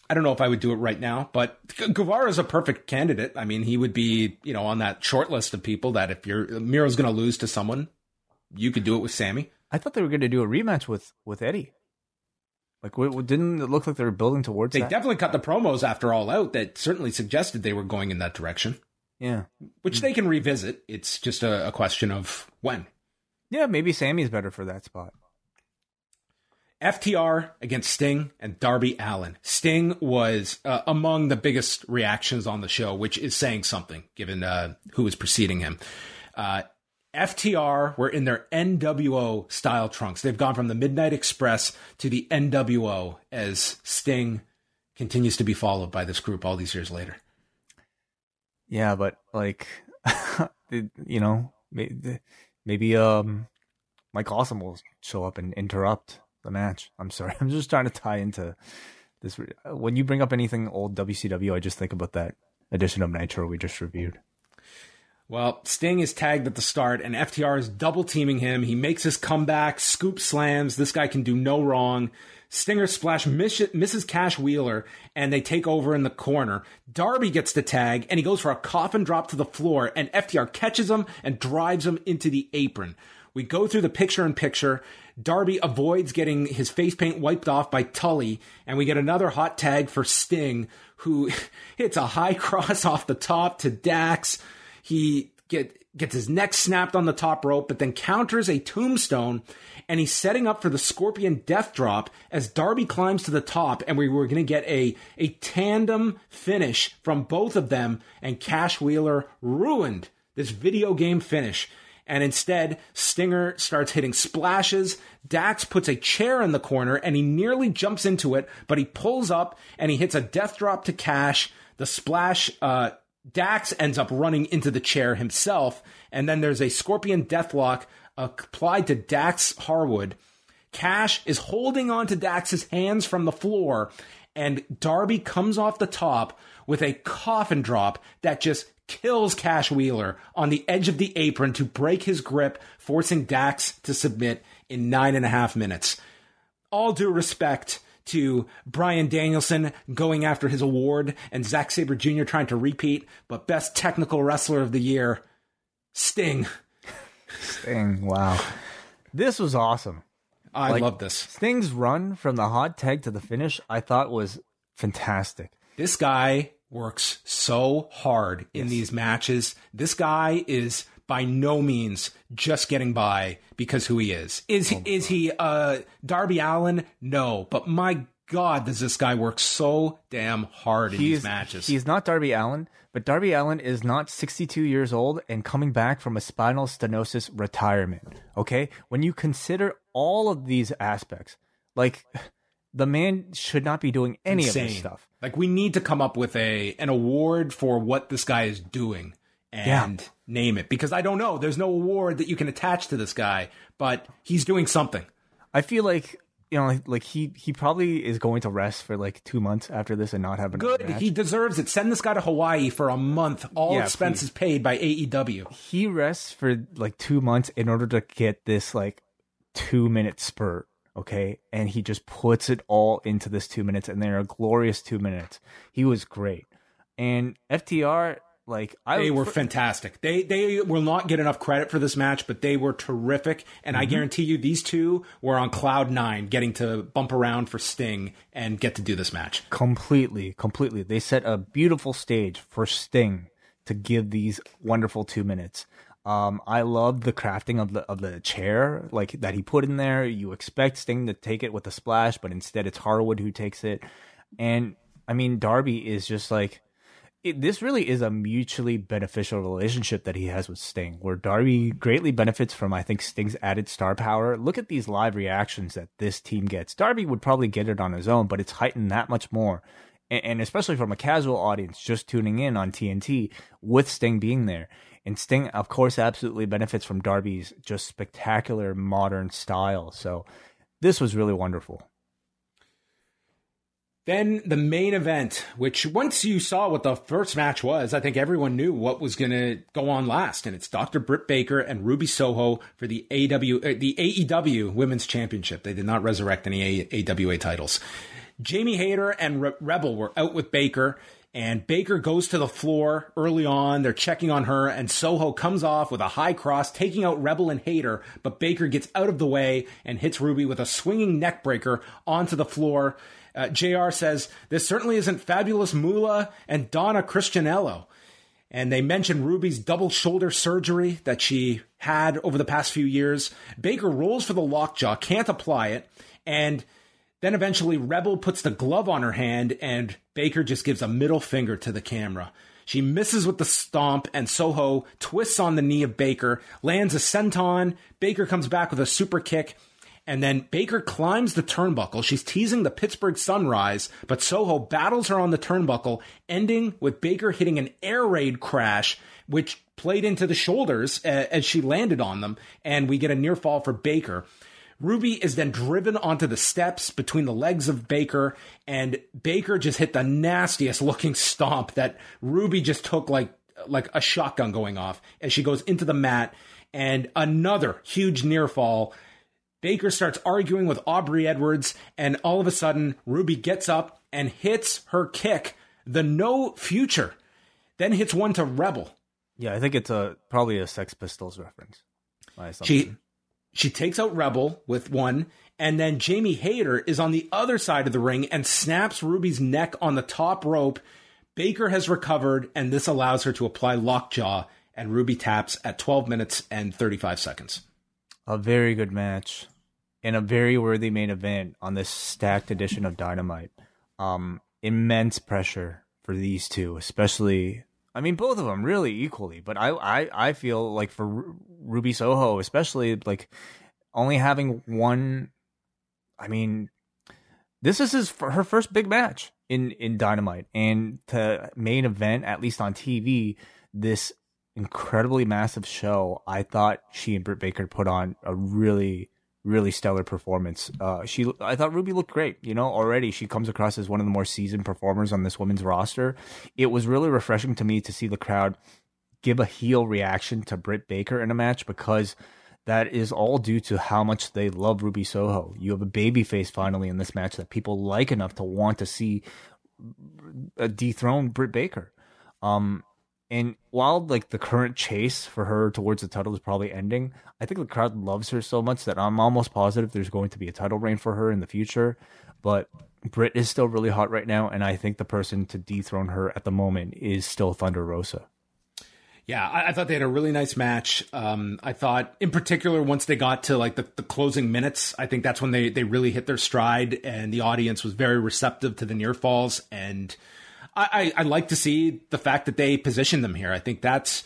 I don't know if I would do it right now, but Gu- Guevara is a perfect candidate. I mean, he would be, you know, on that short list of people that if you're Miro's going to lose to someone, you could do it with Sammy. I thought they were going to do a rematch with with Eddie. Like, w- w- didn't it look like they were building towards that? They that? definitely cut the promos after All Out that certainly suggested they were going in that direction. Yeah. which they can revisit. It's just a, a question of when. Yeah, maybe Sammy's better for that spot. FTR against Sting and Darby Allin. Sting was uh, among the biggest reactions on the show, which is saying something given uh, who was preceding him. Uh, FTR were in their NWO style trunks. They've gone from the Midnight Express to the NWO as Sting continues to be followed by this group all these years later. Yeah, but like, [laughs] you know, maybe, um, Mike Awesome will show up and interrupt the match. I'm sorry, [laughs] I'm just trying to tie into this. When you bring up anything old WCW, I just think about that edition of Nitro we just reviewed. Well, Sting is tagged at the start, and FTR is double teaming him. He makes his comeback, scoop slams. This guy can do no wrong. Stinger splash misses Cash Wheeler, and they take over in the corner. Darby gets the tag, and he goes for a coffin drop to the floor, and FTR catches him and drives him into the apron. We go through the picture in picture. Darby avoids getting his face paint wiped off by Tully, and we get another hot tag for Sting, who [laughs] hits a high [laughs] cross off the top to Dax. He get, gets his neck snapped on the top rope, but then counters a tombstone, and he's setting up for the Scorpion Death Drop as Darby climbs to the top, and we were going to get a, a tandem finish from both of them, and Cash Wheeler ruined this video game finish. And instead, Stinger starts hitting splashes. Dax puts a chair in the corner and he nearly jumps into it, but he pulls up and he hits a death drop to Cash. The splash, uh, Dax ends up running into the chair himself, and then there's a Scorpion Deathlock applied to Dax Harwood. Cash is holding on to Dax's hands from the floor, and Darby comes off the top with a coffin drop that just kills Cash Wheeler on the edge of the apron to break his grip, forcing Dax to submit in nine and a half minutes. All due respect to Bryan Danielson going after his award and Zack Sabre Jr. trying to repeat, but best technical wrestler of the year, Sting. Sting, wow. This was awesome. I Like- love this. Sting's run from the hot tag to the finish, I thought was fantastic. This guy works so hard in these matches. This guy is by no means just getting by because who he is. Is Oh, is he uh Darby Allin? No, but my god, does this guy work so damn hard in these matches. He's not Darby Allin, but Darby Allin is not 62 years old and coming back from a spinal stenosis retirement. Okay? When you consider all of these aspects, like the man should not be doing any of this stuff. Like we need to come up with a an award for what this guy is doing and name it because I don't know. There's no award that you can attach to this guy, but he's doing something. I feel like you know, like, like he he probably is going to rest for like two months after this and not have a Good. match. He deserves it. Send this guy to Hawaii for a month. All Yeah, expenses paid by AEW. he rests for like two months in order to get this like two minute spurt okay and he just puts it all into this two minutes and they're a glorious two minutes he was great and ftr like i They were for- fantastic. They they will not get enough credit for this match, but they were terrific. And Mm-hmm. I guarantee you, these two were on cloud nine, getting to bump around for Sting and get to do this match. completely completely they set a beautiful stage for sting to give these wonderful two minutes um, I love the crafting of the of the chair, like that he put in there. You expect Sting to take it with a splash, but instead it's Harwood who takes it. And I mean, Darby is just like it, this. Really is a mutually beneficial relationship that he has with Sting, where Darby greatly benefits from I think Sting's added star power. Look at these live reactions that this team gets. Darby would probably get it on his own, but it's heightened that much more. And, and especially from a casual audience just tuning in on TNT with Sting being there. And Sting, of course, absolutely benefits from Darby's just spectacular modern style. So this was really wonderful. Then the main event, which once you saw what the first match was, I think everyone knew what was going to go on last, and it's Dr. Britt Baker and Ruby Soho for the AW, uh, the AEW Women's Championship. They did not resurrect any A- AWA titles. Jamie Hayter and Re- Rebel were out with Baker, and Baker goes to the floor early on. They're checking on her, and Soho comes off with a high cross, taking out Rebel and Hayter, but Baker gets out of the way and hits Ruby with a swinging neck breaker onto the floor. Uh, JR says, This certainly isn't Fabulous Moolah and Donna Christanello. and they mention Ruby's double shoulder surgery that she had over the past few years. Baker rolls for the lockjaw, can't apply it, and then eventually Rebel puts the glove on her hand, and Baker just gives a middle finger to the camera. She misses with the stomp, and Soho twists on the knee of Baker, lands a senton. Baker comes back with a super kick, and then Baker climbs the turnbuckle. She's teasing the Pittsburgh Sunrise, but Soho battles her on the turnbuckle, ending with Baker hitting an air raid crash, which played into the shoulders uh, as she landed on them, and we get a near fall for Baker. Ruby is then driven onto the steps between the legs of Baker, and Baker just hit the nastiest looking stomp that Ruby just took like like a shotgun going off as she goes into the mat, and another huge near fall Baker starts arguing with Aubrey Edwards, and all of a sudden, Ruby gets up and hits her kick, the no future, then hits one to Rebel. Yeah, I think it's a probably a Sex Pistols reference. She she takes out Rebel with one, and then Jamie Hayter is on the other side of the ring and snaps Ruby's neck on the top rope. Baker has recovered, and this allows her to apply lockjaw, and Ruby taps at 12 minutes and 35 seconds a very good match and a very worthy main event on this stacked edition of Dynamite. Um, immense pressure for these two, especially. I mean, both of them really equally, but I, I, I feel like for Ruby Soho, especially like only having one. I mean, this is his her first big match in in Dynamite, and to main event at least on TV this incredibly massive show. I thought she and Britt Baker put on a really, really stellar performance. Uh, she, I thought Ruby looked great. You know, already she comes across as one of the more seasoned performers on this women's roster. It was really refreshing to me to see the crowd give a heel reaction to Britt Baker in a match because that is all due to how much they love Ruby Soho. You have a baby face finally in this match that people like enough to want to see dethrone Britt Baker. Um, and while like the current chase for her towards the title is probably ending, I think the crowd loves her so much that I'm almost positive there's going to be a title reign for her in the future. But Britt is still really hot right now, and I think the person to dethrone her at the moment is still Thunder Rosa. Yeah, I, I thought they had a really nice match. Um, I thought, in particular, once they got to like the, the closing minutes, I think that's when they they really hit their stride, and the audience was very receptive to the near falls and I, I, I like to see the fact that they position them here. I think that's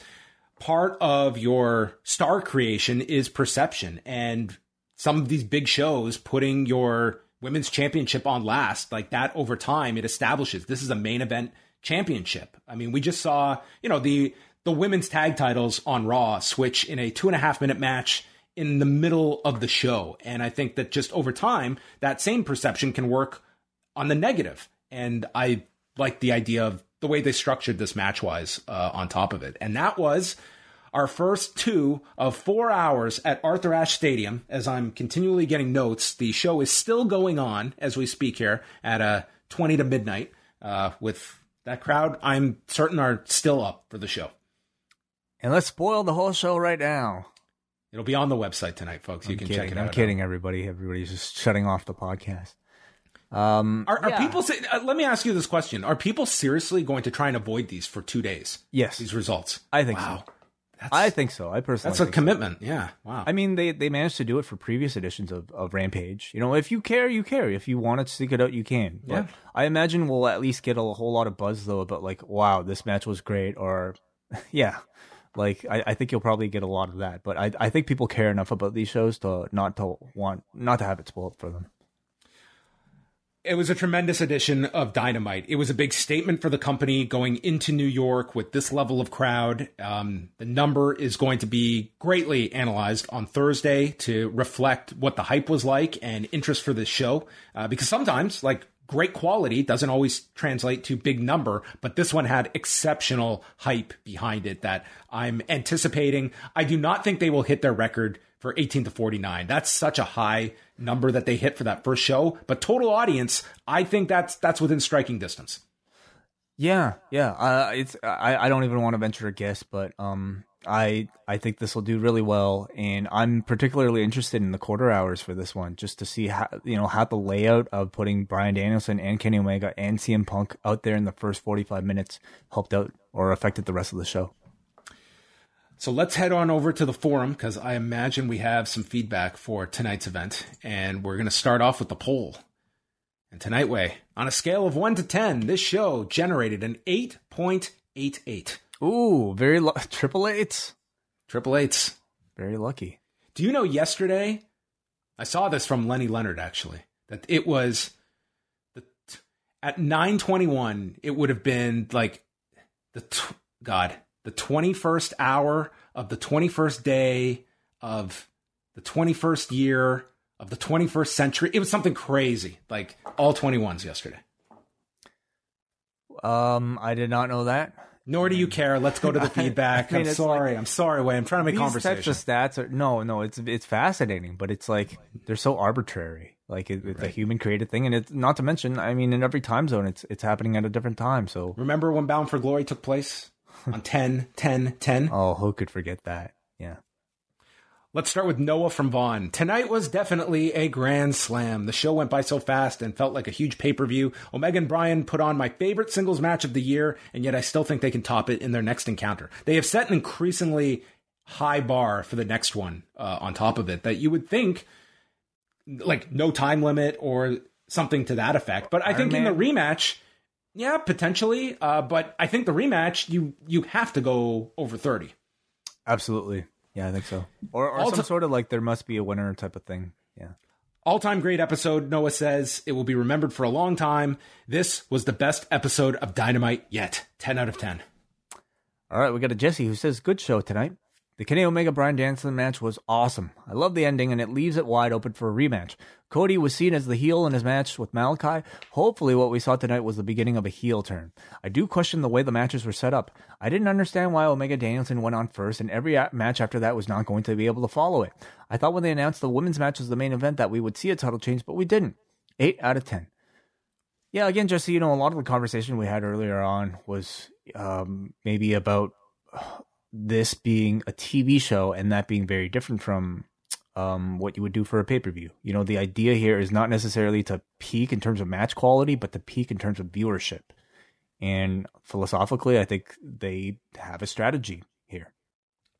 part of your star creation is perception and some of these big shows putting your women's championship on last like that over time it establishes this is a main event championship. I mean we just saw you know the the women's tag titles on raw switch in a two and a half minute match in the middle of the show. And i think that just over time that same perception can work on the negative. And i like the idea of the way they structured this match wise uh, on top of it. And that was our first two of four hours at Arthur Ashe Stadium. As I'm continually getting notes, the show is still going on as we speak here at uh, 20 to midnight uh, with that crowd. I'm certain are still up for the show. And let's spoil the whole show right now. It'll be on the website tonight, folks. You I'm can kidding. check it I'm out. I'm kidding, everybody. Everybody's just shutting off the podcast. Um, are, are yeah. people? Uh, let me ask you this question: Are people seriously going to try and avoid these for two days? Yes, these results. I think wow. so. That's, I think so. I personally. That's a think commitment. So. Yeah. Wow. I mean, they they managed to do it for previous editions of, of Rampage. You know, if you care, you care. If you want to seek it out, you can. But yeah. I imagine we'll at least get a whole lot of buzz though about like, wow, this match was great, or [laughs] yeah. Like I, I think you'll probably get a lot of that, but I, I think people care enough about these shows to not to want not to have it spoiled for them it was a tremendous edition of Dynamite. It was a big statement for the company going into New York with this level of crowd. Um, the number is going to be greatly analyzed on Thursday to reflect what the hype was like and interest for this show. Uh, because sometimes, like, great quality doesn't always translate to big number, but this one had exceptional hype behind it that I'm anticipating. I do not think they will hit their record for 18 to 49. That's such a high number that they hit for that first show, but total audience, I think that's that's within striking distance. Yeah, yeah. Uh, it's I, I don't even want to venture a guess, but um, I I think this will do really well, and I'm particularly interested in the quarter hours for this one, just to see how you know how the layout of putting Bryan Danielson and Kenny Omega and CM Punk out there in the first 45 minutes helped out or affected the rest of the show. So let's head on over to the forum because I imagine we have some feedback for tonight's event, and we're going to start off with the poll. And tonight, Wai on a scale of one to ten, this show generated an 8.88. Ooh, very lu- [laughs] triple eights. Triple eights. Very lucky. Do you know yesterday? I saw this from Lenny Leonard actually. That it was the at 9:21 it would have been like the t- god, the 21st hour of the 21st day of the 21st year of the 21st century. It was something crazy. Like all 21s yesterday. Um, I did not know that. Nor do you care. Let's go to the feedback. [laughs] I mean, it's sorry. I'm sorry, Wai. I'm trying to make These conversation. types of stats are no, no. It's it's fascinating, but it's like they're so arbitrary. Like it, it's a human created thing, and it's not to mention. I mean, in every time zone, it's it's happening at a different time. So, Remember when Bound for Glory took place [laughs] on 10, 10, 10? oh, who could forget that? Yeah. Let's start with Noah from Vaughan. Tonight was definitely a grand slam. The show went by so fast and felt like a huge pay per view. Omega and Bryan put on my favorite singles match of the year, and yet I still think they can top it in their next encounter. They have set an increasingly high bar for the next one uh, on top of it that you would think, like, no time limit or something to that effect. But I think in the rematch, yeah, potentially. Uh, but I think the rematch, you you have to go over 30. Absolutely. Yeah, I think so. Or, or some sort of like there must be a winner type of thing. Yeah. All time great episode, Noah says. It will be remembered for a long time. This was the best episode of Dynamite yet. 10 out of 10. All right, we got a Jesse who says, "Good show tonight. The Kenny Omega Bryan Danielson match was awesome. I love the ending, and it leaves it wide open for a rematch. Cody was seen as the heel in his match with Malachi. Hopefully, what we saw tonight was the beginning of a heel turn. I do question the way the matches were set up. I didn't understand why Omega Danielson went on first, and every match after that was not going to be able to follow it. I thought when they announced the women's match as the main event that we would see a title change, but we didn't. Eight out of 10. Yeah, again, Jesse, you know, a lot of the conversation we had earlier on was um, maybe about this being a TV show and that being very different from um, what you would do for a pay per view. You know, the idea here is not necessarily to peak in terms of match quality, but to peak in terms of viewership. And philosophically, I think they have a strategy here.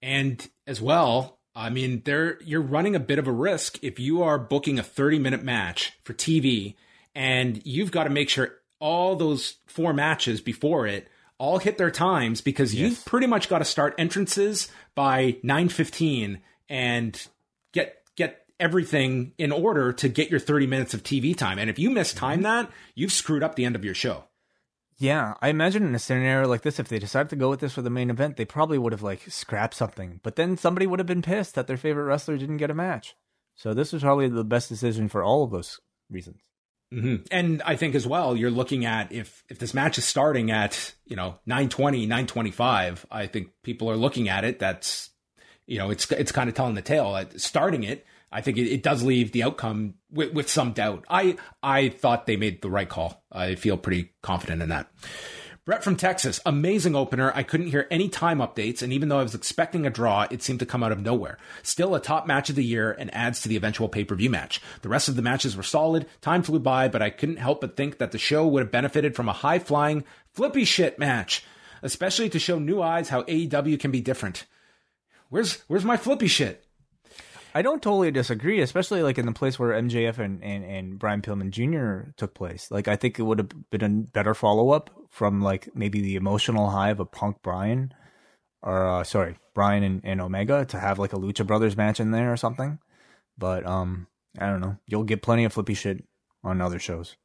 And as well, I mean, there you're running a bit of a risk if you are booking a 30 minute match for TV and you've got to make sure all those four matches before it all hit their times because you've pretty much got to start entrances by 9:15 and get get everything in order to get your 30 minutes of TV time. And if you miss time mm-hmm. that, you've screwed up the end of your show. Yeah, I imagine in a scenario like this, if they decided to go with this for the main event, they probably would have like scrapped something. But then somebody would have been pissed that their favorite wrestler didn't get a match. So this was probably the best decision for all of those reasons. Hmm And I think as well, you're looking at if if this match is starting at you know 920, 925, I think people are looking at it. That's you know it's it's kind of telling the tale. Starting it, I think it, it does leave the outcome with, with some doubt. I I thought they made the right call. I feel pretty confident in that. Brett from Texas, amazing opener. I couldn't hear any time updates, and even though I was expecting a draw, it seemed to come out of nowhere. Still a top match of the year and adds to the eventual pay per view match. The rest of the matches were solid. Time flew by, but I couldn't help but think that the show would have benefited from a high flying, flippy shit match, especially to show new eyes how AEW can be different. Where's where's my flippy shit? I don't totally disagree, especially like in the place where MJF and, and, and Brian Pillman Jr. took place. Like I think it would have been a better follow up from like maybe the emotional high of a Punk Brian, or uh, sorry, Brian and, and Omega to have like a Lucha Brothers match in there or something. But um, I don't know. You'll get plenty of flippy shit on other shows.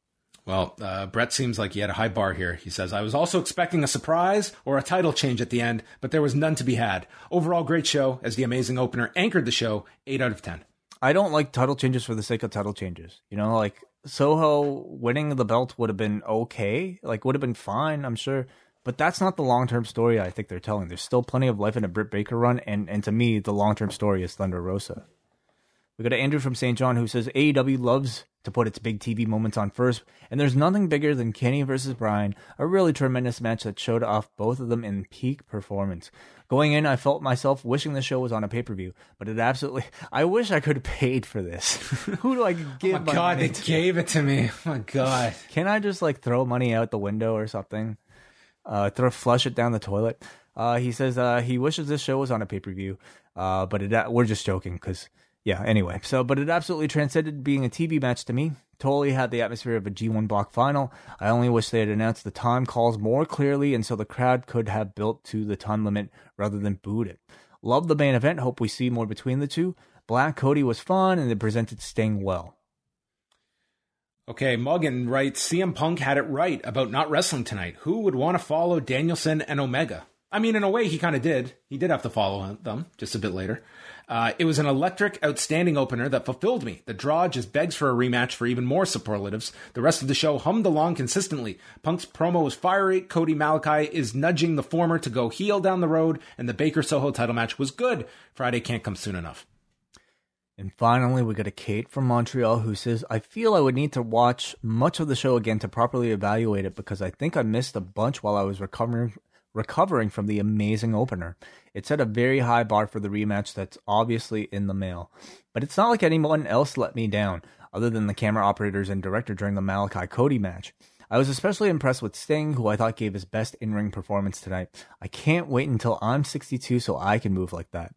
Well, uh, Brett seems like he had a high bar here. He says, I was also expecting a surprise or a title change at the end, but there was none to be had. Overall, great show as the amazing opener anchored the show. 8 out of 10. I don't like title changes for the sake of title changes. You know, like Soho winning the belt would have been okay, like would have been fine, I'm sure. But that's not the long term story I think they're telling. There's still plenty of life in a Britt Baker run, and and to me, the long term story is Thunder Rosa. We got Andrew from St. John who says AEW loves to put its big TV moments on first, and there's nothing bigger than Kenny versus Bryan, a really tremendous match that showed off both of them in peak performance. Going in, I felt myself wishing the show was on a pay per view, but it absolutely. I wish I could have paid for this. [laughs] Who do I give? oh my, my God, they to? gave it to me. Oh my God. Can I just like throw money out the window or something? Uh, throw flush it down the toilet. Uh, he says uh, he wishes this show was on a pay per view, uh, but it, we're just joking because yeah. Anyway, so but it absolutely transcended being a TV match to me. Totally had the atmosphere of a G1 block final. I only wish they had announced the time calls more clearly, and so the crowd could have built to the time limit rather than booed it. Love the main event. Hope we see more between the two. Black Cody was fun, and it presented Sting well. Okay, Muggin writes CM Punk had it right about not wrestling tonight. Who would want to follow Danielson and Omega? I mean, in a way, he kind of did. He did have to follow them just a bit later. Uh, it was an electric, outstanding opener that fulfilled me. The draw just begs for a rematch for even more superlatives. The rest of the show hummed along consistently. Punk's promo was fiery. Cody Malachi is nudging the former to go heel down the road, and the Baker Soho title match was good. Friday can't come soon enough. And finally, we got a Kate from Montreal who says, I feel I would need to watch much of the show again to properly evaluate it because I think I missed a bunch while I was recovering recovering from the amazing opener. It set a very high bar for the rematch that's obviously in the mail. But it's not like anyone else let me down, other than the camera operators and director during the Malakai Cody match. I was especially impressed with Sting, who I thought gave his best in ring performance tonight. I can't wait until I'm 62 so I can move like that.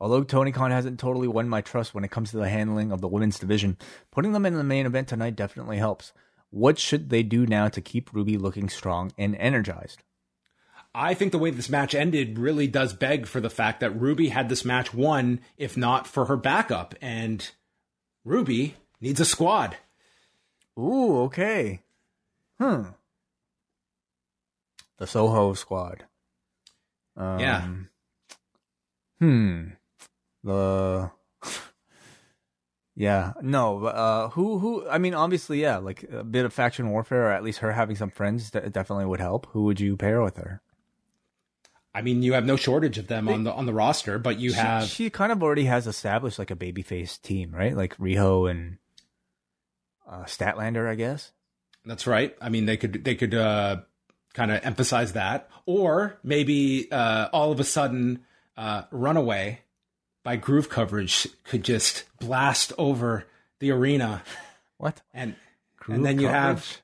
Although Tony Khan hasn't totally won my trust when it comes to the handling of the women's division, putting them in the main event tonight definitely helps. What should they do now to keep Ruby looking strong and energized? I think the way this match ended really does beg for the fact that Ruby had this match won, if not for her backup. And Ruby needs a squad. Ooh, okay. Hmm. The Soho squad. Um, Yeah. Hmm. The. [laughs] Yeah, no, uh, who, who, I mean, obviously, yeah, like a bit of faction warfare, or at least her having some friends de- definitely would help. Who would you pair with her? I mean, you have no shortage of them on the on the roster, but you she, have she kind of already has established like a babyface team, right? Like Riho and uh, Statlander, I guess. That's right. I mean, they could they could uh, kind of emphasize that, or maybe uh, all of a sudden, uh, Runaway by Groove Coverage could just blast over the arena, [laughs] What? and Groove and then you have.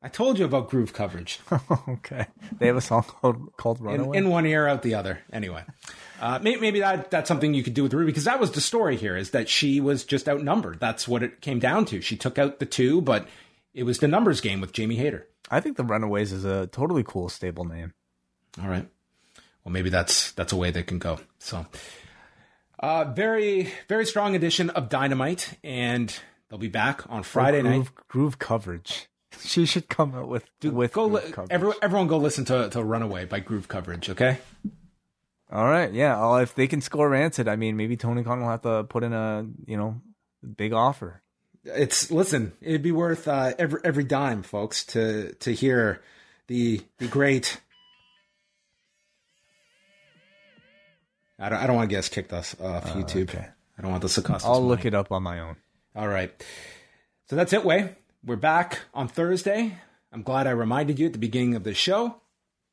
I told you about Groove Coverage. [laughs] okay. They have a song called called in, Runaway. in one ear, out the other. Anyway, uh, maybe, maybe that that's something you could do with Ruby because that was the story here: is that she was just outnumbered. That's what it came down to. She took out the two, but it was the numbers game with Jamie Hayter. I think the Runaways is a totally cool stable name. All right. Well, maybe that's that's a way they can go. So, uh, very very strong edition of Dynamite, and they'll be back on Friday groove, night. Groove coverage. [laughs] She should come out with with Go, li- everyone, everyone, go listen to to Runaway by Groove Coverage. Okay. All right, yeah. If they can score Rancid, I mean, maybe Tony Khan will have to put in a you know big offer. It's listen. It'd be worth uh, every every dime, folks, to to hear the the great. I don't, I don't want to get us kicked off, off YouTube. okay. I don't want this to cost I'll look money. it up on my own. All right. So that's it, Wai. We're back on Thursday. I'm glad I reminded you at the beginning of the show.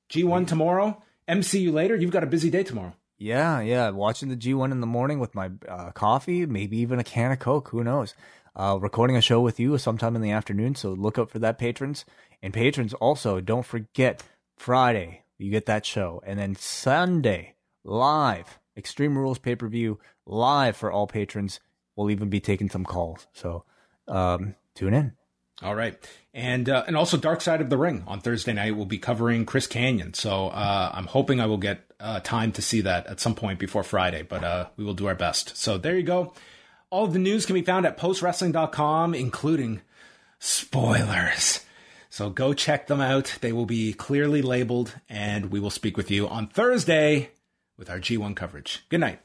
G1 tomorrow. MCU later. You've got a busy day tomorrow. Yeah, yeah. Watching the G1 in the morning with my uh, coffee, maybe even a can of Coke. Who knows? Uh, recording a show with you sometime in the afternoon. So look out for that, patrons. And patrons also, don't forget Friday, you get that show. And then Sunday, live, Extreme Rules pay per view, live for all patrons. We'll even be taking some calls. So um, tune in. All right, and uh, and also Dark Side of the Ring on Thursday night. We'll be covering Chris Kanyon, so uh, I'm hoping I will get uh, time to see that at some point before Friday. But uh, we will do our best. So there you go. All the news can be found at postwrestling.com, including spoilers. So go check them out. They will be clearly labeled, and we will speak with you on Thursday with our G1 coverage. Good night.